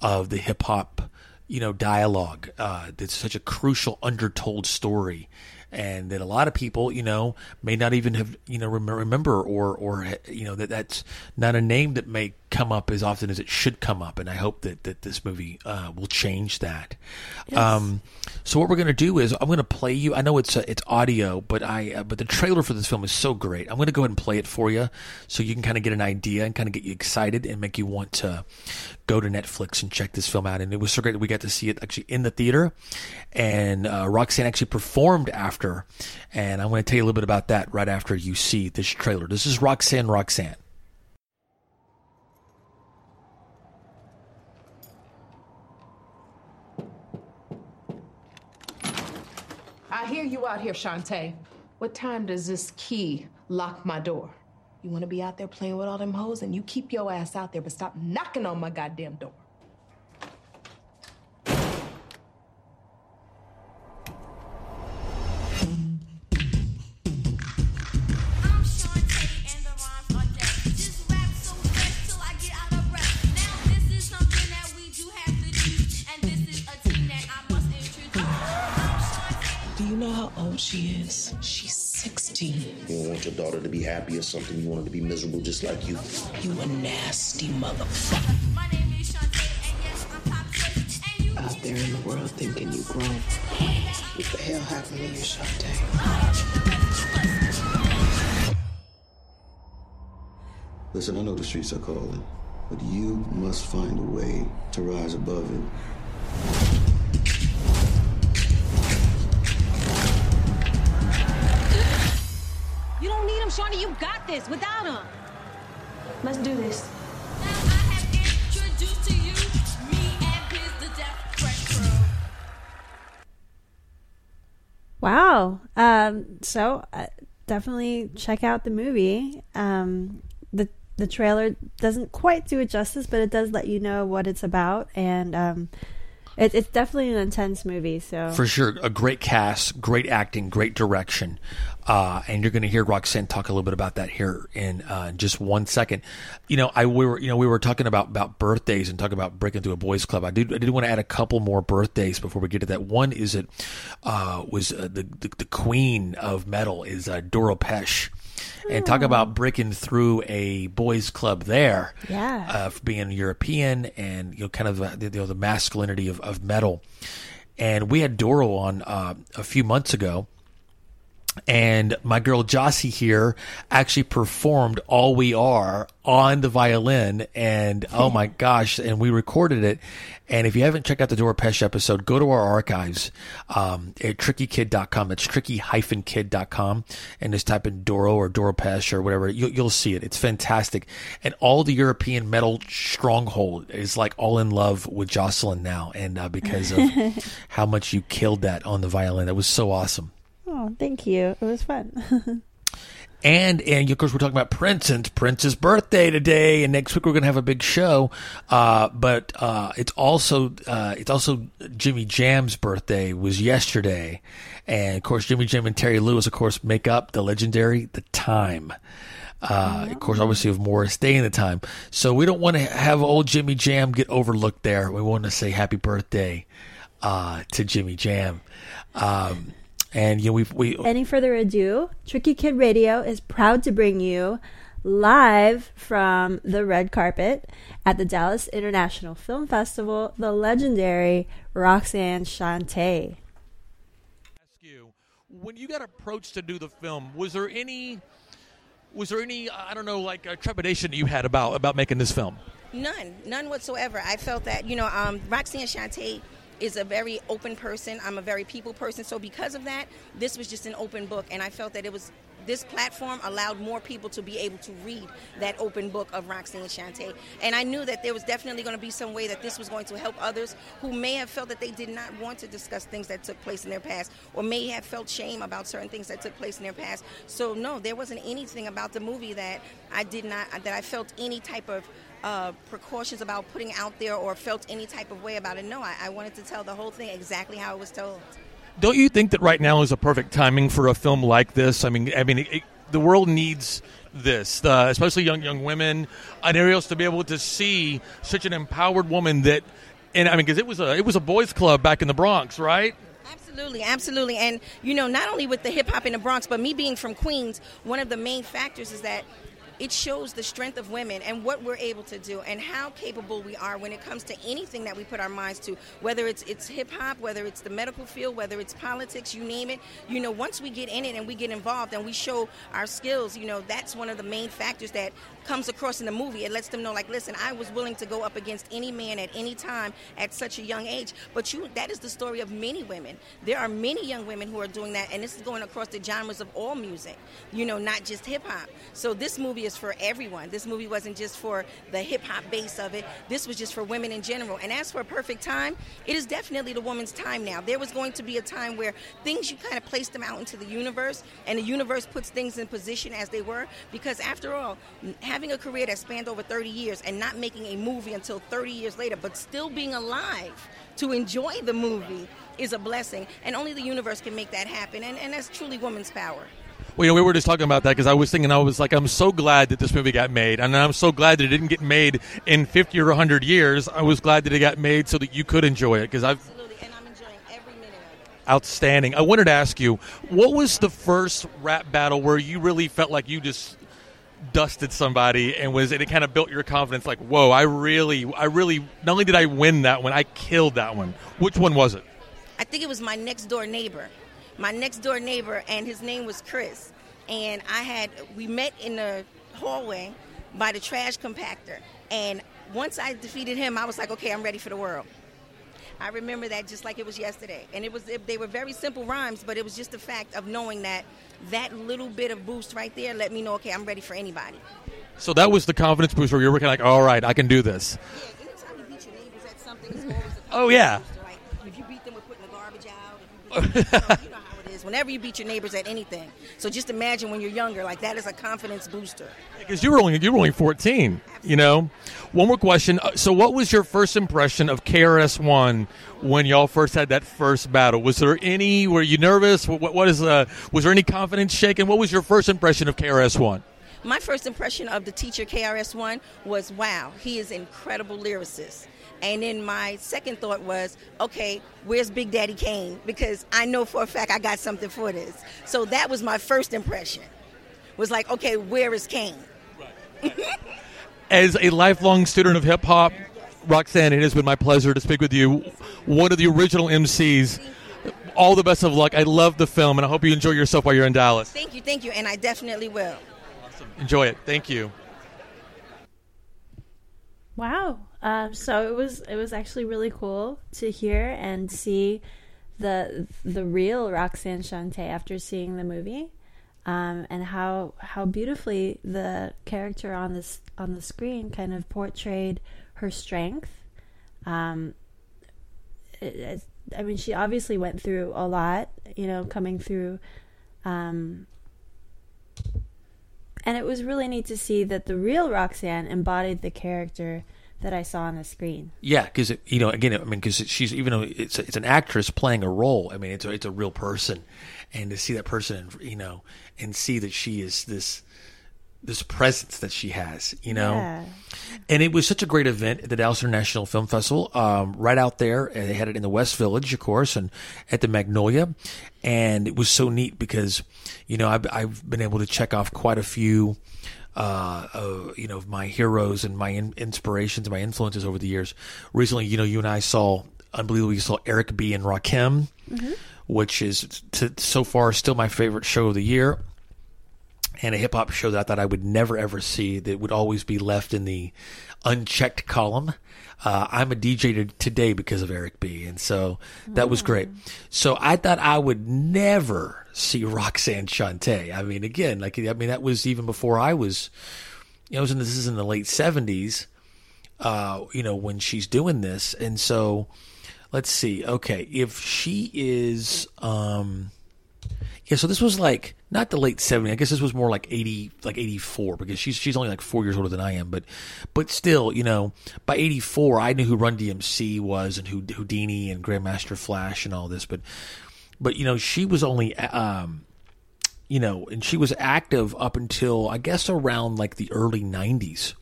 of the hip hop you know dialogue uh that's such a crucial undertold story. And that a lot of people you know may not even have you know rem- remember or or you know that that's not a name that may come up as often as it should come up and i hope that that this movie uh will change that. Um so what we're going to do is i'm going to play you i know it's uh, it's audio but i uh, but the trailer for this film is so great. I'm going to go ahead and play it for you so you can kind of get an idea and kind of get you excited and make you want to go to netflix and check this film out. And it was so great that we got to see it actually in the theater and uh, roxanne actually performed after. And i'm going to tell you a little bit about that right after you see this trailer. This is roxanne roxanne
hear you out here, Shante. What time does this key lock my door? You want to be out there playing with all them hoes, and you keep your ass out there, but stop knocking on my goddamn door.
Your daughter to be happy or something. You want her to be miserable just like you.
You a nasty motherfucker.
My name is Shante, and yes, I'm top. And you
Out there in the world thinking you grown. What the hell happened to you, Shante?
Listen, I know the streets are calling, but you must find a way to rise above it.
Shante. You got this without him.
Let's do this.
Wow. Um, so uh, definitely check out the movie. Um, the the trailer doesn't quite do it justice, but it does let you know what it's about, and um, it, it's definitely an intense movie. So
For sure, a great cast, great acting, great direction, uh, and you're going to hear Roxanne talk a little bit about that here in uh, just one second. You know, I we were you know we were talking about about birthdays and talking about breaking through a boys' club. I did I did want to add a couple more birthdays before we get to that. One is that uh, was uh, the, the the queen of metal is uh, Doro Pesch. And talk about breaking through a boys' club there.
Yeah.
Uh, being European and you know kind of uh, the, you know, the masculinity of, of metal. And we had Doro on uh, a few months ago, and my girl Jossie here actually performed "All We Are" on the violin, and oh my gosh! And we recorded it. And if you haven't checked out the Doro Pesch episode, go to our archives um, at trickykid.com. It's tricky-kid.com, and just type in Doro or Doro Pesch or whatever. You, you'll see it. It's fantastic, and all the European metal stronghold is like all in love with Jocelyn now, and uh, because of how much you killed that on the violin, that was so awesome.
Oh, thank you. It was fun.
And and of course we're talking about Prince and Prince's birthday today, and next week we're going to have a big show. Uh, but uh, it's also uh, it's also Jimmy Jam's birthday was yesterday, and of course Jimmy Jam and Terry Lewis, of course, make up the legendary The Time. Uh, of course, obviously, of Morris Day in the time. So we don't want to have old Jimmy Jam get overlooked there. We want to say happy birthday uh, to Jimmy Jam. Um, and you know, we we
Any further ado, Tricky Kid Radio is proud to bring you live from the red carpet at the Dallas International Film Festival, the legendary Roxanne Shante.
when you got approached to do the film, was there any was there any I don't know like trepidation that you had about about making this film?
None, none whatsoever. I felt that you know, um, Roxanne Shante is a very open person. I'm a very people person, so because of that, this was just an open book, and I felt that it was. This platform allowed more people to be able to read that open book of Roxanne Shante. And I knew that there was definitely going to be some way that this was going to help others who may have felt that they did not want to discuss things that took place in their past or may have felt shame about certain things that took place in their past. So no, there wasn't anything about the movie that I did not that I felt any type of uh, precautions about putting out there or felt any type of way about it. No, I, I wanted to tell the whole thing exactly how it was told.
Don't you think that right now is a perfect timing for a film like this? I mean, I mean, it, it, the world needs this, uh, especially young young women, and areas to be able to see such an empowered woman that, and I mean, because it was a it was a boys' club back in the Bronx, right?
Absolutely, absolutely. And, you know, not only with the hip hop in the Bronx, but me being from Queens, one of the main factors is that it shows the strength of women and what we're able to do and how capable we are when it comes to anything that we put our minds to whether it's it's hip hop whether it's the medical field whether it's politics you name it. You know once we get in it and we get involved and we show our skills you know that's one of the main factors that comes across in the movie it lets them know like listen I was willing to go up against any man at any time at such a young age but you that is the story of many women there are many young women who are doing that and this is going across the genres of all music you know not just hip hop so this movie is for everyone. This movie wasn't just for the hip hop base of it. This was just for women in general. And as for a perfect time, it is definitely the woman's time now. There was going to be a time where things you kind of placed them out into the universe, and the universe puts things in position as they were. Because after all, having a career that spanned over 30 years and not making a movie until 30 years later, but still being alive to enjoy the movie is a blessing. And only the universe can make that happen. And, and that's truly woman's power.
Well, you know, we were just talking about that because I was thinking, I was like, I'm so glad that this movie got made, and I'm so glad that it didn't get made in 50 or 100 years. I was glad that it got made so that you could enjoy it because I've Absolutely. And I'm enjoying every minute of it. outstanding. I wanted to ask you, what was the first rap battle where you really felt like you just dusted somebody and was and it kind of built your confidence? Like, whoa, I really, I really, not only did I win that one, I killed that one. Which one was it?
I think it was my next door neighbor. My next door neighbor, and his name was Chris. And I had, we met in the hallway by the trash compactor. And once I defeated him, I was like, okay, I'm ready for the world. I remember that just like it was yesterday. And it was they were very simple rhymes, but it was just the fact of knowing that that little bit of boost right there let me know, okay, I'm ready for anybody.
So that was the confidence boost where you were kind of like, all right, I can do this.
Yeah, anytime you beat your neighbors at something, it's always a
Oh, yeah.
booster, right? If you beat them with putting the garbage out, Whenever you beat your neighbors at anything, so just imagine when you're younger, like that is a confidence booster.
Because you were only you were only 14, you know. One more question. Uh, So, what was your first impression of KRS One when y'all first had that first battle? Was there any? Were you nervous? What, what is? Uh, was there any confidence shaken? What was your first impression of KRS One?
My first impression of the teacher KRS-One was, wow, he is an incredible lyricist. And then my second thought was, okay, where's Big Daddy Kane? Because I know for a fact I got something for this. So that was my first impression. was like, okay, where is Kane?
As a lifelong student of hip hop, Roxanne, it has been my pleasure to speak with you. One of the original MCs. All the best of luck. I love the film, and I hope you enjoy yourself while you're in Dallas.
Thank you, thank you, and I definitely will.
Enjoy it. Thank you.
Wow. Um, so it was it was actually really cool to hear and see the the real Roxanne Shante after seeing the movie, um, and how how beautifully the character on this on the screen kind of portrayed her strength. Um, it, it, I mean, she obviously went through a lot, you know, coming through. Um, and it was really neat to see that the real Roxanne embodied the character that I saw on the screen.
Yeah, because you know, again, I mean, because she's even though it's it's an actress playing a role. I mean, it's a, it's a real person, and to see that person, you know, and see that she is this this presence that she has, you know.
Yeah.
And it was such a great event at the Dallas International Film Festival, um, right out there. And they had it in the West Village, of course, and at the Magnolia. And it was so neat because, you know, I've, I've been able to check off quite a few, uh, uh, you know, my heroes and my in- inspirations my influences over the years. Recently, you know, you and I saw, unbelievably, you saw Eric B. and Rakim, which is to, so far still my favorite show of the year and a hip hop show that I thought I would never ever see that would always be left in the unchecked column. Uh, I'm a DJ today because of Eric B. And so that was great. So I thought I would never see Roxanne Shante. I mean, again, like, I mean, that was even before I was, you know, I was in, this is in the late 70s, uh, you know, when she's doing this. And so let's see. Okay. If she is, um, yeah, so this was like not the late 70s. I guess this was more like 80 like 84 because she's she's only like 4 years older than I am, but but still, you know, by 84 I knew who Run DMC was and who Houdini and Grandmaster Flash and all this, but but you know, she was only um you know, and she was active up until I guess around like the early 90s.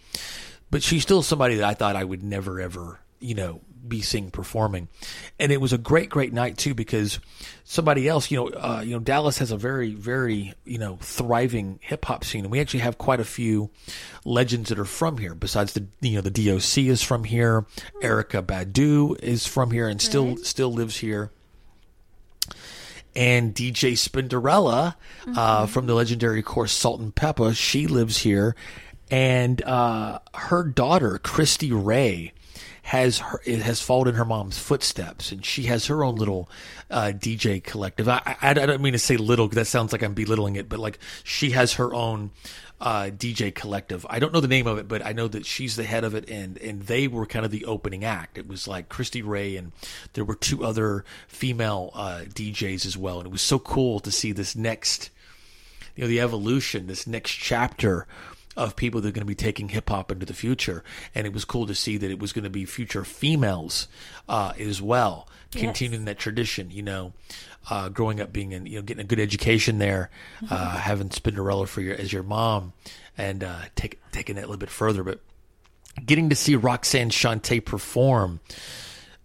But she's still somebody that I thought I would never ever, you know, be seeing performing. And it was a great, great night too because somebody else, you know, uh, you know, Dallas has a very, very, you know, thriving hip hop scene, and we actually have quite a few legends that are from here. Besides the, you know, the DOC is from here, Erykah Badu is from here, and still still lives here. And DJ Spinderella uh, from the legendary course Salt and Pepa, she lives here, and uh, her daughter Christy Ray has her it has followed in her mom's footsteps, and she has her own little uh, DJ collective. I, I, I don't mean to say little because that sounds like I'm belittling it, but like she has her own uh, DJ collective. I don't know the name of it, but I know that she's the head of it, and and they were kind of the opening act. It was like Christy Ray, and there were two other female uh, DJs as well, and it was so cool to see this next, you know, the evolution, this next chapter of people that are going to be taking hip hop into the future. And it was cool to see that it was going to be future females uh, as well,
Yes.
continuing that tradition. You know, uh, growing up, being in, you know, getting a good education there, uh, having Spinderella for your as your mom, and uh, take, taking it a little bit further, but getting to see Roxanne Shante perform.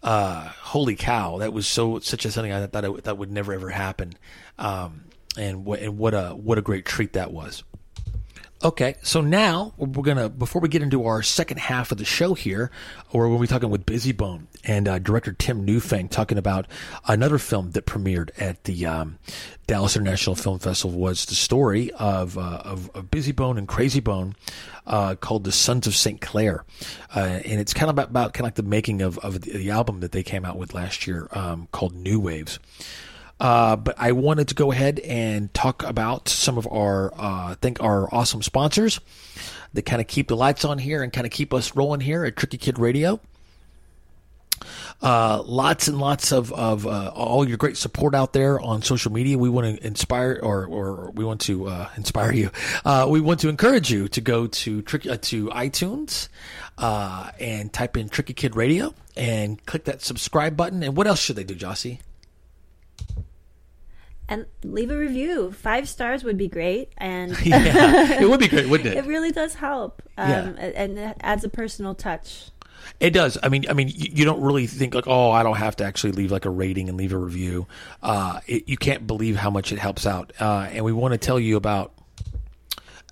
Uh, holy cow! That was so such a something I thought I, that would never ever happen, um, and what and what a what a great treat that was. Okay, so now we're gonna before we get into our second half of the show here, or when we're talking with Bizzy Bone and uh, director Tim Newfang talking about another film that premiered at the um, Dallas International Film Festival was the story of uh, of, of Bizzy Bone and Krayzie Bone uh, called The Sons of St. Clair, uh, and it's kind of about, about kind of like the making of of the, the album that they came out with last year um, called New Waves. Uh, but I wanted to go ahead and talk about some of our, uh, think our awesome sponsors that kind of keep the lights on here and kind of keep us rolling here at Tricky Kid Radio. Uh, lots and lots of, of uh, all your great support out there on social media. We want to inspire, or, or we want to uh, inspire you. Uh, we want to encourage you to go to Tricky uh, to iTunes uh, and type in Tricky Kid Radio and click that subscribe button. And what else should they do, Jossie?
And leave a review. Five stars would be great, and
Yeah, it would be great, wouldn't it?
It really does help, um,
Yeah.
and it adds a personal touch.
It does. I mean, I mean, you, don't really think like, oh, I don't have to actually leave like a rating and leave a review. Uh, it, you can't believe how much it helps out. Uh, and we want to tell you about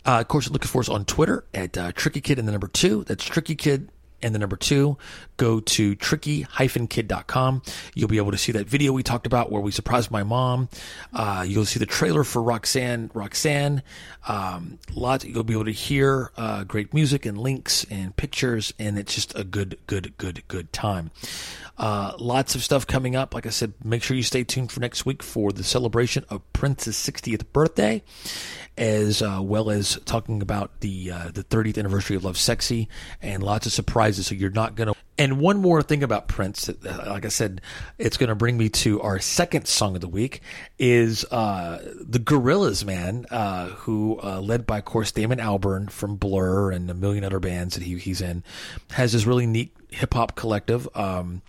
Uh, of course, look for us on Twitter at uh, Tricky Kid and the number two. That's Tricky Kid and the number two. Go to tricky-kid.com. You'll be able to see that video we talked about where we surprised my mom. Uh, you'll see the trailer for Roxanne. Roxanne. Um, lots. You'll be able to hear uh, great music and links and pictures, and it's just a good, good, good, good time. Uh, lots of stuff coming up. Like I said, make sure you stay tuned for next week for the celebration of Prince's 60th birthday, as uh, well as talking about the uh, the 30th anniversary of Lovesexy and lots of surprises. So you're not gonna. And one more thing about Prince, uh, like I said, it's going to bring me to our second song of the week is uh, the Gorillaz, man, uh, who uh, led by, of course, Damon Albarn from Blur and a million other bands that he, he's in, has this really neat hip hop collective. Um,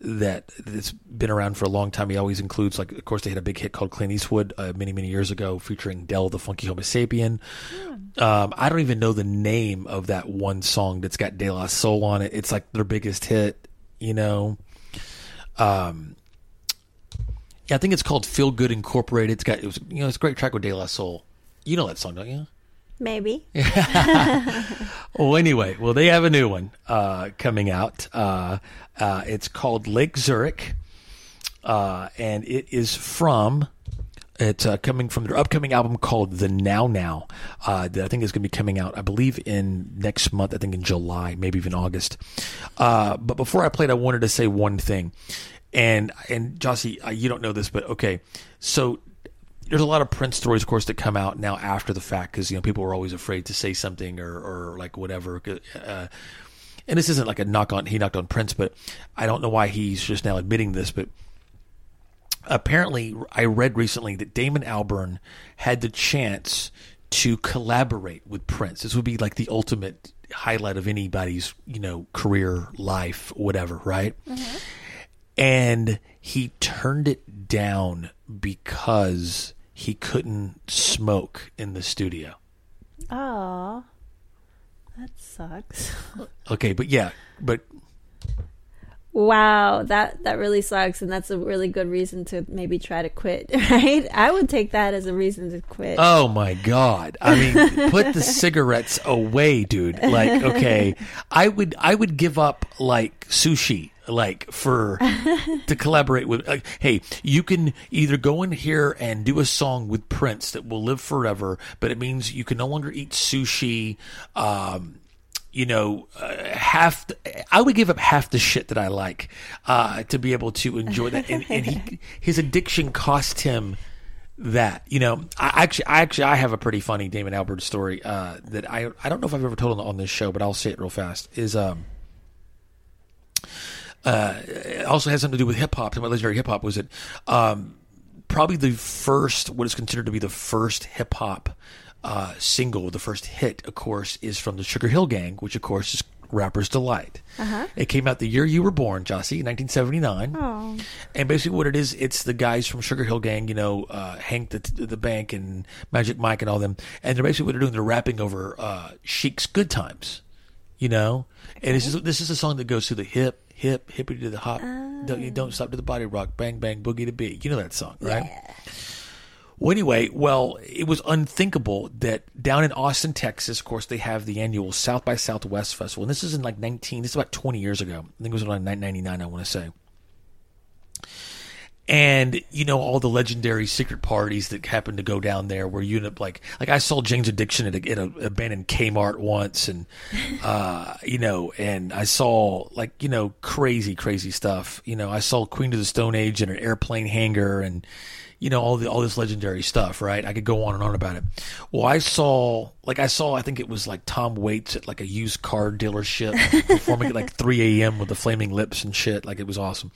that that's been around for a long time. He always includes, like, of course, they had a big hit called Clint Eastwood uh, many, many years ago, featuring Del the Funky Homosapien. Um, I don't even know the name of that one song that's got De La Soul on it. It's like their biggest hit, you know. Um, yeah, I think it's called Feel Good Incorporated. It's got it was you know it's a great track with De La Soul. You know that song, don't you?
Maybe.
well, anyway, well, they have a new one uh, coming out. Uh, uh, it's called Lake Zurich, uh, and it is from. It's uh, coming from their upcoming album called The Now Now. Uh, that I think is going to be coming out, I believe, in next month. I think in July, maybe even August. But before I played, I wanted to say one thing, and and Jossie, you don't know this, but okay. So there's a lot of Prince stories, of course, that come out now after the fact because you know people were always afraid to say something or or like whatever. Uh, and this isn't like a knock on he knocked on Prince, but I don't know why he's just now admitting this, but apparently I read recently that Damon Albarn had the chance to collaborate with Prince. This would be like the ultimate highlight of anybody's, you know, career, life, whatever, right? And he turned it down because he couldn't smoke in the studio.
Oh, that sucks.
Okay, but yeah, but
Wow, that that really sucks, and that's a really good reason to maybe try to quit, right? I would take that as a reason to quit.
Oh my god! I mean, put the cigarettes away, dude. Like, okay, I would, I would give up like sushi, like for to collaborate with. Like, hey, you can either go in here and do a song with Prince that will live forever, but it means you can no longer eat sushi. Um, you know, uh, half. The, I would give up half the shit that I like uh, to be able to enjoy that, and, and he, his addiction cost him that. You know, I actually, I actually, I have a pretty funny Damon Albarn story uh, that I, I don't know if I've ever told on, on this show, but I'll say it real fast. Is um. Uh, it also has something to do with hip hop. My legendary hip hop was it um, probably the first, what is considered to be the first hip hop uh, single, the first hit, of course, is from the Sugar Hill Gang, which of course is Rapper's Delight.
Uh-huh.
It came out the year you were born, Jossie, in 1979.
Oh.
And basically, what it is, it's the guys from Sugar Hill Gang, you know, uh, Hank the, the Bank and Magic Mike and all them. And they're basically what they're doing, they're rapping over uh, Chic's Good Times, you know? And this is, this is a song that goes through the hip, hip, hippity to the hop, don't, you don't oh. stop to the body rock, bang, bang, boogie to beat. You know that song, right? Well, anyway, well, it was unthinkable that down in Austin, Texas, of course, they have the annual South by Southwest Festival. And this is in like 19, this is about 20 years ago. I think it was around 1999, I want to say. And, you know, all the legendary secret parties that happen to go down there where you end up like, like I saw Jane's Addiction at a, at a abandoned Kmart once and, uh, you know, and I saw like, you know, crazy, crazy stuff. You know, I saw Queen of the Stone Age in an airplane hangar and, you know all the all this legendary stuff, right? I could go on and on about it. Well, I saw like I saw I think it was like Tom Waits at like a used car dealership performing at like 3 a.m. with the flaming lips and shit. Like it was awesome.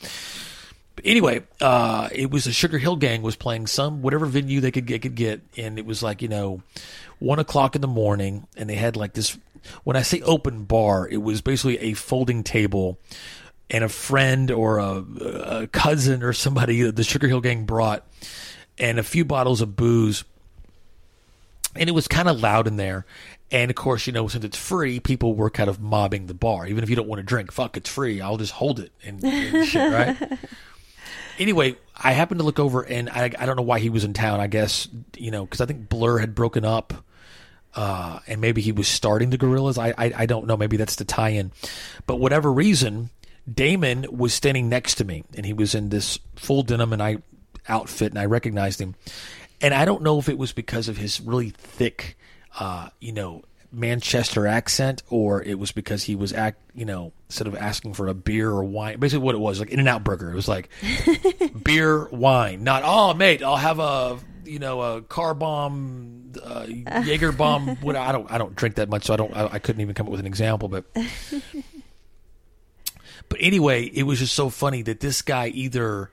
Anyway, uh, it was the Sugar Hill Gang was playing some whatever venue they could get could get, and it was like you know one o'clock in the morning, and they had like this. When I say open bar, it was basically a folding table and a friend or a, a cousin or somebody that the Sugar Hill Gang brought, and a few bottles of booze. And it was kind of loud in there. And of course, you know, since it's free, people were kind of mobbing the bar. Even if you don't want to drink, fuck, it's free. I'll just hold it and, and shit, right? anyway, I happened to look over, and I, I don't know why he was in town. I guess you know because I think Blur had broken up uh, and maybe he was starting the Gorillaz. I, I I don't know. Maybe that's the tie-in, but whatever reason, Damon was standing next to me, and he was in this full denim and I outfit, and I recognized him. And I don't know if it was because of his really thick, uh, you know, Manchester accent, or it was because he was act, you know, instead of asking for a beer or wine, basically what it was, like In and Out Burger. It was like beer, wine, not oh mate, I'll have a you know a car bomb, uh, Jaeger bomb. What I don't I don't drink that much, so I don't I, I couldn't even come up with an example, but. But anyway, it was just so funny that this guy either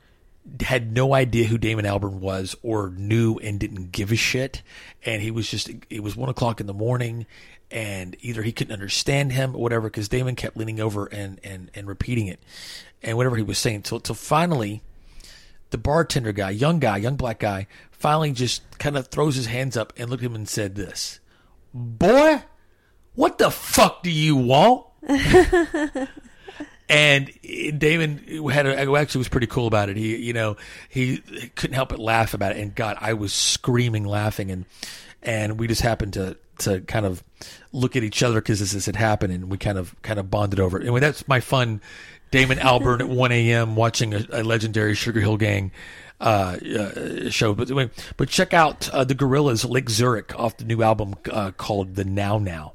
had no idea who Damon Albarn was or knew and didn't give a shit. And he was just, it was one o'clock in the morning and either he couldn't understand him or whatever because Damon kept leaning over and, and, and repeating it and whatever he was saying till, till finally the bartender guy, young guy, young black guy, finally just kind of throws his hands up and looked at him and said this, boy, what the fuck do you want? and Damon had a, actually was pretty cool about it. He, you know, he couldn't help but laugh about it. And God, I was screaming, laughing, and and we just happened to to kind of look at each other because this, had happened, and we kind of kind of bonded over it. Anyway, that's my fun. Damon Albarn at 1 a.m. watching a, a legendary Sugar Hill Gang uh, uh, show. But anyway, but check out uh, the Gorillaz, Lake Zurich, off the new album uh, called The Now Now.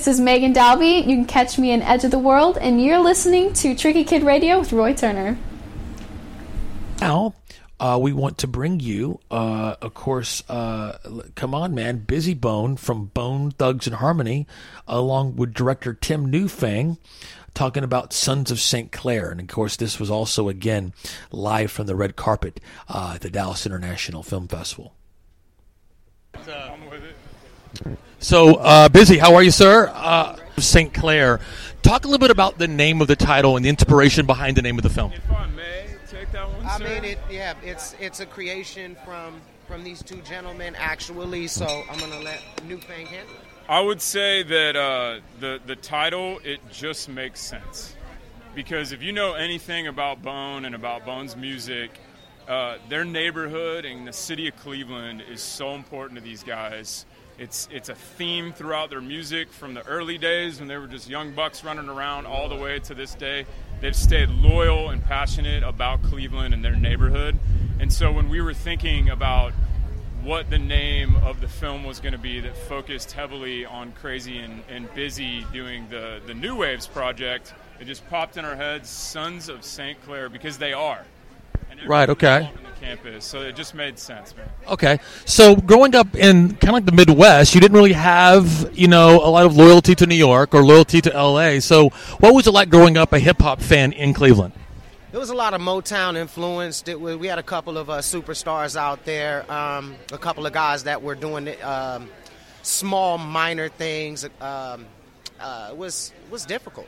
This is Megan Dalby. You can catch me in Edge of the World, and you're listening to Tricky Kid Radio with Roy Turner.
Now, uh, we want to bring you, uh, of course, uh, come on, man, Bizzy Bone from Bone Thugs-N-Harmony, along with director Tim Newfang, talking about Sons of St. Clair. And of course, this was also, again, live from the red carpet uh, at the Dallas International Film Festival. So, uh, Bizzy, how are you, sir? Uh, St. Clair. Talk a little bit about the name of the title and the inspiration behind the name of the film.
I mean, it. Yeah, it's it's a creation from from these two gentlemen actually. So I'm gonna let Newfang handle it.
I would say that uh, the the title it just makes sense because if you know anything about Bone and about Bone's music, uh, their neighborhood and the city of Cleveland is so important to these guys. It's it's a theme throughout their music from the early days when they were just young bucks running around all the way to this day. They've stayed loyal and passionate about Cleveland and their neighborhood. And so when we were thinking about what the name of the film was going to be that focused heavily on Krayzie and, and Bizzy doing the, the New Waves project. It just popped in our heads, Sons of St. Clair, because they are. And
Right, okay.
Everyone's on the campus, so it just made sense, man.
Okay, so growing up in kind of like the Midwest, you didn't really have you know a lot of loyalty to New York or loyalty to L.A. So, what was it like growing up a hip hop fan in Cleveland?
There was a lot of Motown influenced. It was, we had a couple of uh, superstars out there, um, a couple of guys that were doing um, small, minor things. Um, uh, it was was difficult,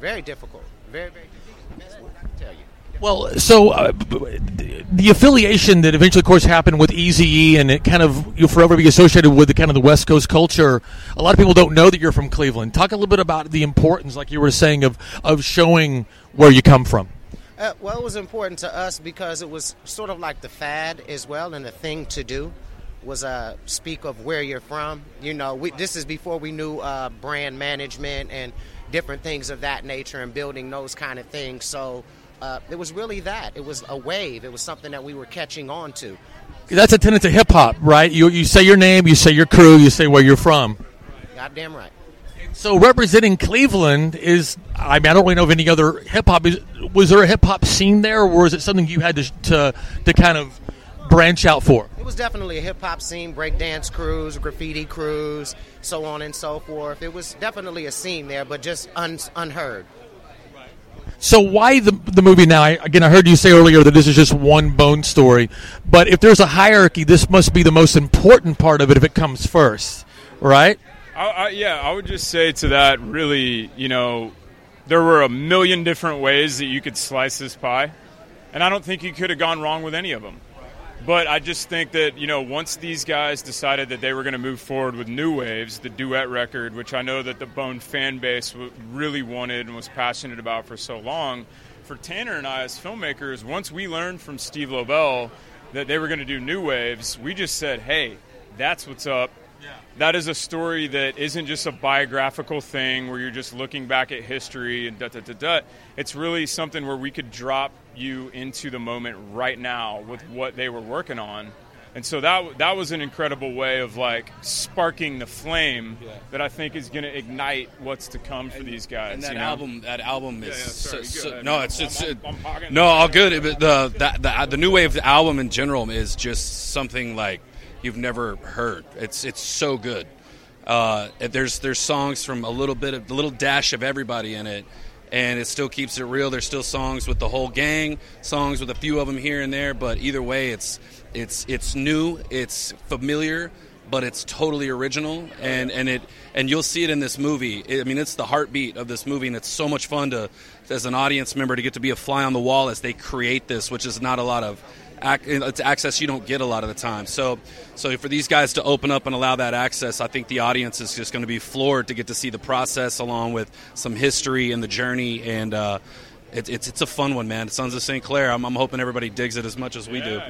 very difficult, very very difficult. I can tell you.
Well, so uh, the affiliation that eventually, of course, happened with Eazy-E, and it kind of you'll forever be associated with the kind of the West Coast culture. A lot of people don't know that you're from Cleveland. Talk a little bit about the importance, like you were saying, of of showing where you come from.
Uh, well, it was important to us because it was sort of like the fad as well, and the thing to do was uh, speak of where you're from. You know, we, this is before we knew uh, brand management and different things of that nature and building those kind of things. So uh, it was really that. It was a wave. It was something that we were catching on to.
That's a tenet to hip hop, right? You you say your name, you say your crew, you say where you're from.
Goddamn right.
So representing Cleveland is, I mean, I don't really know of any other hip hop. Was there a hip hop scene there, or was it something you had to to to kind of branch out for?
It was definitely a hip hop scene, breakdance crews, graffiti crews, so on and so forth. It was definitely a scene there, but just un- unheard.
So why the the movie now? I, again, I heard you say earlier that this is just one bone story, but if there's a hierarchy, this must be the most important part of it if it comes first, right?
I, I, yeah, I would just say to that, really, you know, there were a million different ways that you could slice this pie, and I don't think you could have gone wrong with any of them. But I just think that you know, once these guys decided that they were going to move forward with New Waves, the duet record, which I know that the Bone fan base really wanted and was passionate about for so long, for Tanner and I as filmmakers, once we learned from Steve Lobel that they were going to do New Waves, we just said, "Hey, that's what's up." that is a story that isn't just a biographical thing where you're just looking back at history and da da da da. It's really something where we could drop you into the moment right now with what they were working on. And so that that was an incredible way of like sparking the flame that I think is going to ignite what's to come for these guys.
And that
you know?
album, that album is
Yeah, yeah, sorry,
so- so- no, it's it's
I'm-
it-
I'm
no, all good. But the the, the the new wave album in general is just something like you've never heard. It's it's so good. Uh, there's there's songs from a little bit of a little dash of everybody in it, and it still keeps it real. There's still songs with the whole gang, songs with a few of them here and there, but either way, it's it's it's new, it's familiar, but it's totally original, and and it and you'll see it in this movie. I mean, it's the heartbeat of this movie, and it's so much fun to as an audience member to get to be a fly on the wall as they create this, which is not a lot of it's access you don't get a lot of the time. So, so for these guys to open up and allow that access, I think the audience is just going to be floored to get to see the process along with some history and the journey. And uh, it, it's it's a fun one, man. Sons of St. Clair. I'm, I'm hoping everybody digs it as much as we do.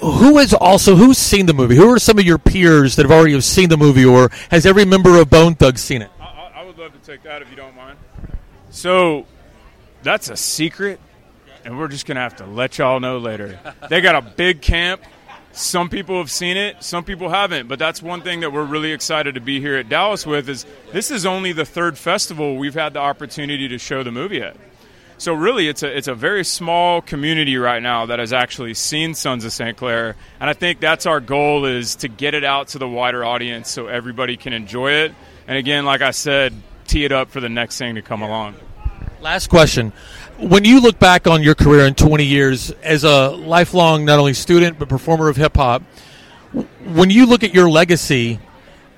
Who has also who's seen the movie? Who are some of your peers that have already have seen the movie, or has every member of Bone Thugs seen it?
I, I would love to take that if you don't mind. So that's a secret, and we're just gonna have to let y'all know later. They got a big camp some people have seen it, some people haven't. But that's one thing that we're really excited to be here at Dallas with is this is only the third festival we've had the opportunity to show the movie at. So really, it's a it's a very small community right now that has actually seen Sons of St. Clair, and I think that's our goal is to get it out to the wider audience so everybody can enjoy it. And again, like I said, tee it up for the next thing to come along.
Last question. When you look back on your career in 20 years as a lifelong, not only student, but performer of hip hop, when you look at your legacy,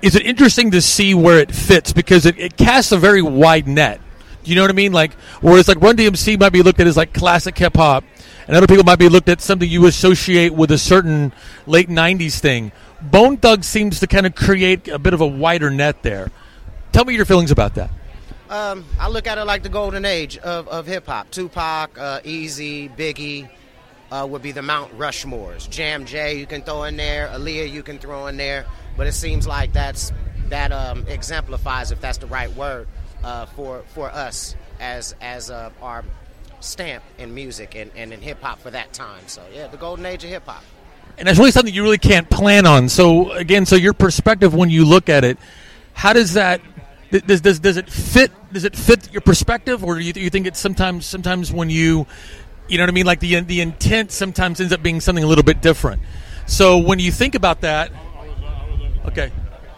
is it interesting to see where it fits? Because it, it casts a very wide net. Do you know what I mean? Like, whereas like Run DMC might be looked at as like classic hip hop, and other people might be looked at something you associate with a certain late 90s thing. Bone Thug seems to kind of create a bit of a wider net there. Tell me your feelings about that.
Um, I look at it like the golden age of, of hip hop. Tupac, uh, Eazy, Biggie uh, would be the Mount Rushmores. Jam J you can throw in there. Aaliyah you can throw in there. But it seems like that's that um, exemplifies, if that's the right word, uh, for for us as as uh, our stamp in music and, and in hip hop for that time. So yeah, the golden age of hip hop.
and that's really something you really can't plan on. So again, so your perspective when you look at it, how does that th- does does, does it fit? Does it fit your perspective, or do you, you think it's sometimes sometimes when you, you know what I mean? Like the the intent sometimes ends up being something a little bit different. So when you think about that, okay,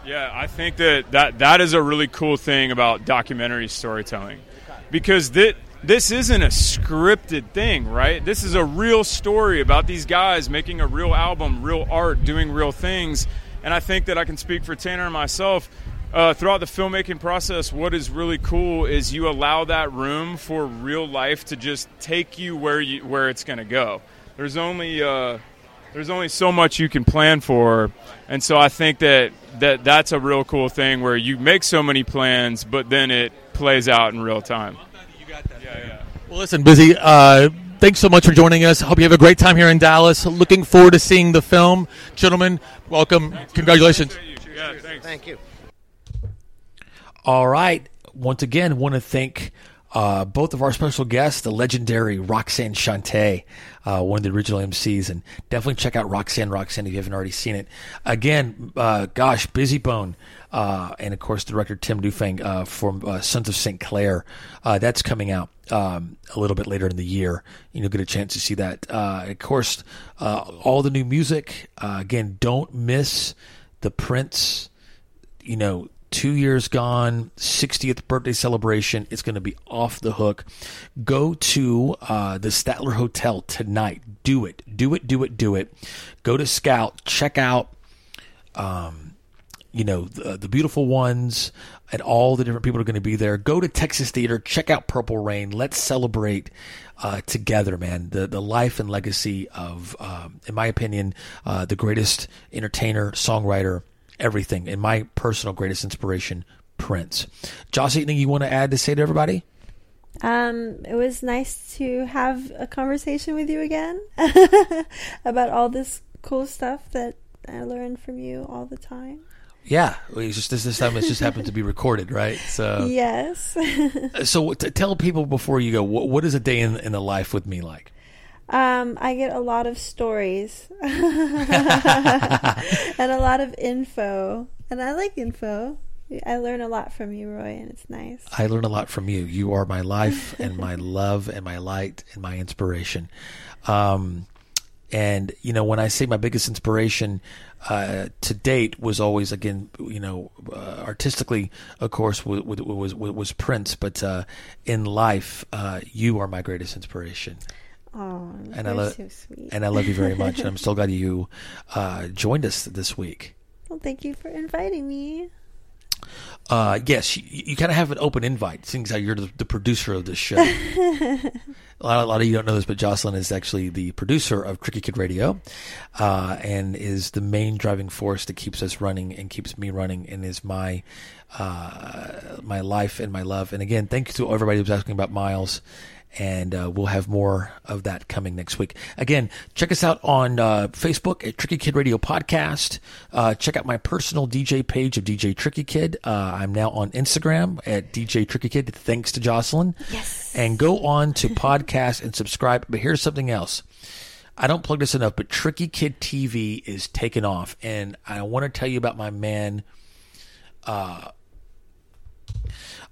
Yeah, I think that, that that is a really cool thing about documentary storytelling. Because thi- this isn't a scripted thing, right? This is a real story about these guys making a real album, real art, doing real things. And I think that I can speak for Tanner and myself. Uh, throughout the filmmaking process, what is really cool is you allow that room for real life to just take you where you where it's going to go. There's only uh, there's only so much you can plan for and so i think that, that that's a real cool thing where you make so many plans but then it plays out in real time Yeah, yeah.
Well, listen, Bizzy. Uh, thanks so much for joining us. Hope you have a great time here in Dallas. Looking forward to seeing the film, gentlemen. Welcome. Congratulations.
Thank you.
All right. Once again, want to thank uh, both of our special guests, the legendary Roxanne Shante, uh, one of the original MCs, and definitely check out Roxanne Roxanne if you haven't already seen it. Again, uh, gosh, Bizzy Bone, uh, and of course director Tim Newfang uh, from uh, Sons of St. Clair. That's coming out um, a little bit later in the year. and You'll get a chance to see that. Of course, all the new music. Again, don't miss the Prince you know, two years gone, 60th birthday celebration. It's going to be off the hook. Go to uh, the Statler Hotel tonight. Do it. Do it. Do it. Do it. Go to Scout. Check out, um, you know, the, the beautiful ones and all the different people are going to be there. Go to Texas Theater. Check out Purple Rain. Let's celebrate uh, together, man. The the life and legacy of, um, in my opinion, uh, the greatest entertainer, songwriter, everything. In my personal greatest inspiration, Prince. Joss, anything you want to add to say to everybody?
Um, it was nice to have a conversation with you again about all this cool stuff that I learn from you all the time.
Yeah, it's just this, this time it just happened to be recorded, right? So
yes.
so t- tell people before you go, what, what is a day in, in the life with me like?
Um, I get a lot of stories and a lot of info, and I like info. I learn a lot from you, Roy, and it's nice.
I learn a lot from you. You are my life and my love and my light and my inspiration. Um, and you know, when I say my biggest inspiration uh, to date was always again, you know, uh, artistically, of course, was was, was, was Prince. But uh, in life, uh, you are my greatest inspiration.
Oh,
and I love
so sweet.
and I love you very much. and I'm so glad you uh, joined us this week.
Well, thank you for inviting me.
Uh, yes, you, you kind of have an open invite, seeing as how you're the, the producer of this show. a, lot, a lot of you don't know this, but Jocelyn is actually the producer of Tricky Kid Radio, uh, and is the main driving force that keeps us running and keeps me running, and is my uh, my life and my love. And again, thank you to everybody who's asking about Miles. And uh, we'll have more of that coming next week. Again, check us out on uh, Facebook at Tricky Kid Radio Podcast. Uh, check out my personal DJ page of DJ Tricky Kid. Uh, I'm now on Instagram at DJ Tricky Kid, thanks to Jocelyn.
Yes.
And go on to podcast and subscribe. But here's something else. I don't plug this enough, but Tricky Kid TV is taking off, and I want to tell you about my man. Uh,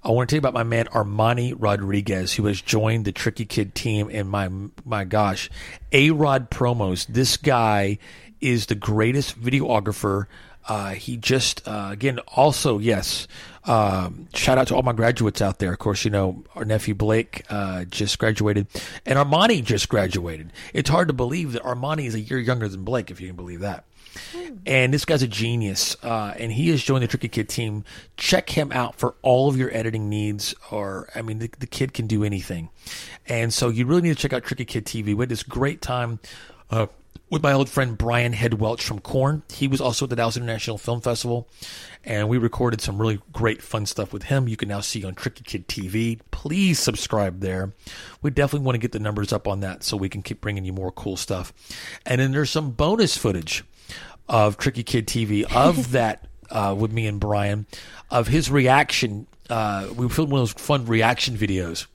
I want to tell you about my man Armani Rodriguez, who has joined the Tricky Kid team. And my my gosh, A Rod promos. This guy is the greatest videographer. Uh, he just uh, again also yes. Um, shout out to all my graduates out there. Of course, you know our nephew Blake uh, just graduated, and Armani just graduated. It's hard to believe that Armani is a year younger than Blake, if you can believe that. And this guy's a genius, uh, and he has joined the Tricky Kid team. Check him out for all of your editing needs. Or, I mean, the, the kid can do anything, and so you really need to check out Tricky Kid TV. We had this great time uh, with my old friend Brian Head Welch from Korn. He was also at the Dallas International Film Festival, and we recorded some really great fun stuff with him. You can now see on Tricky Kid TV. Please subscribe there. We definitely want to get the numbers up on that so we can keep bringing you more cool stuff. And then there's some bonus footage of Tricky Kid TV of that uh, with me and Brian of his reaction. Uh, we filmed one of those fun reaction videos.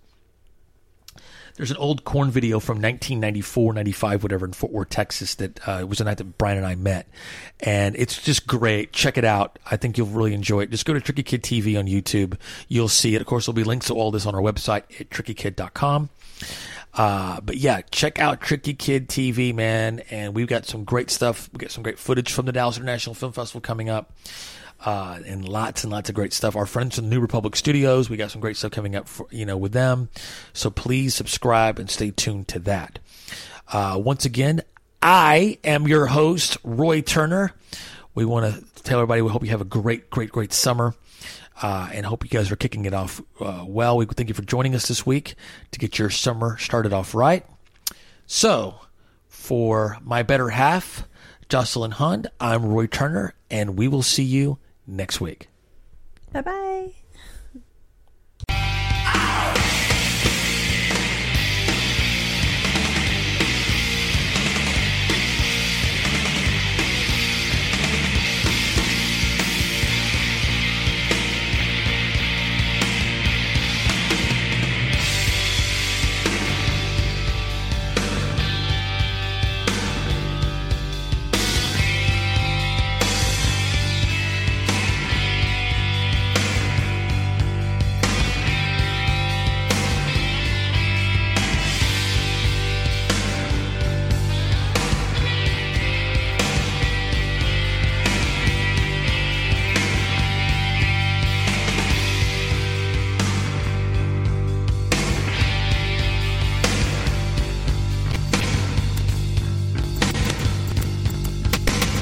There's an old Korn video from 1994, 95, whatever, in Fort Worth, Texas, that uh, was the night that Brian and I met. And it's just great. Check it out. I think you'll really enjoy it. Just go to Tricky Kid TV on YouTube. You'll see it. Of course, there'll be links to all this on our website at trickykid.com. Uh, but yeah, check out Tricky Kid TV, man. And we've got some great stuff. We got some great footage from the Dallas International Film Festival coming up. Uh, and lots and lots of great stuff. Our friends from New Republic Studios, we got some great stuff coming up, for, you know, with them. So please subscribe and stay tuned to that. Uh, once again, I am your host, Roy Turner. We want to tell everybody we hope you have a great, great, great summer uh, and hope you guys are kicking it off uh, well. We thank you for joining us this week to get your summer started off right. So, for my better half, Jocelyn Hund, I'm Roy Turner, and we will see you next week.
Bye bye.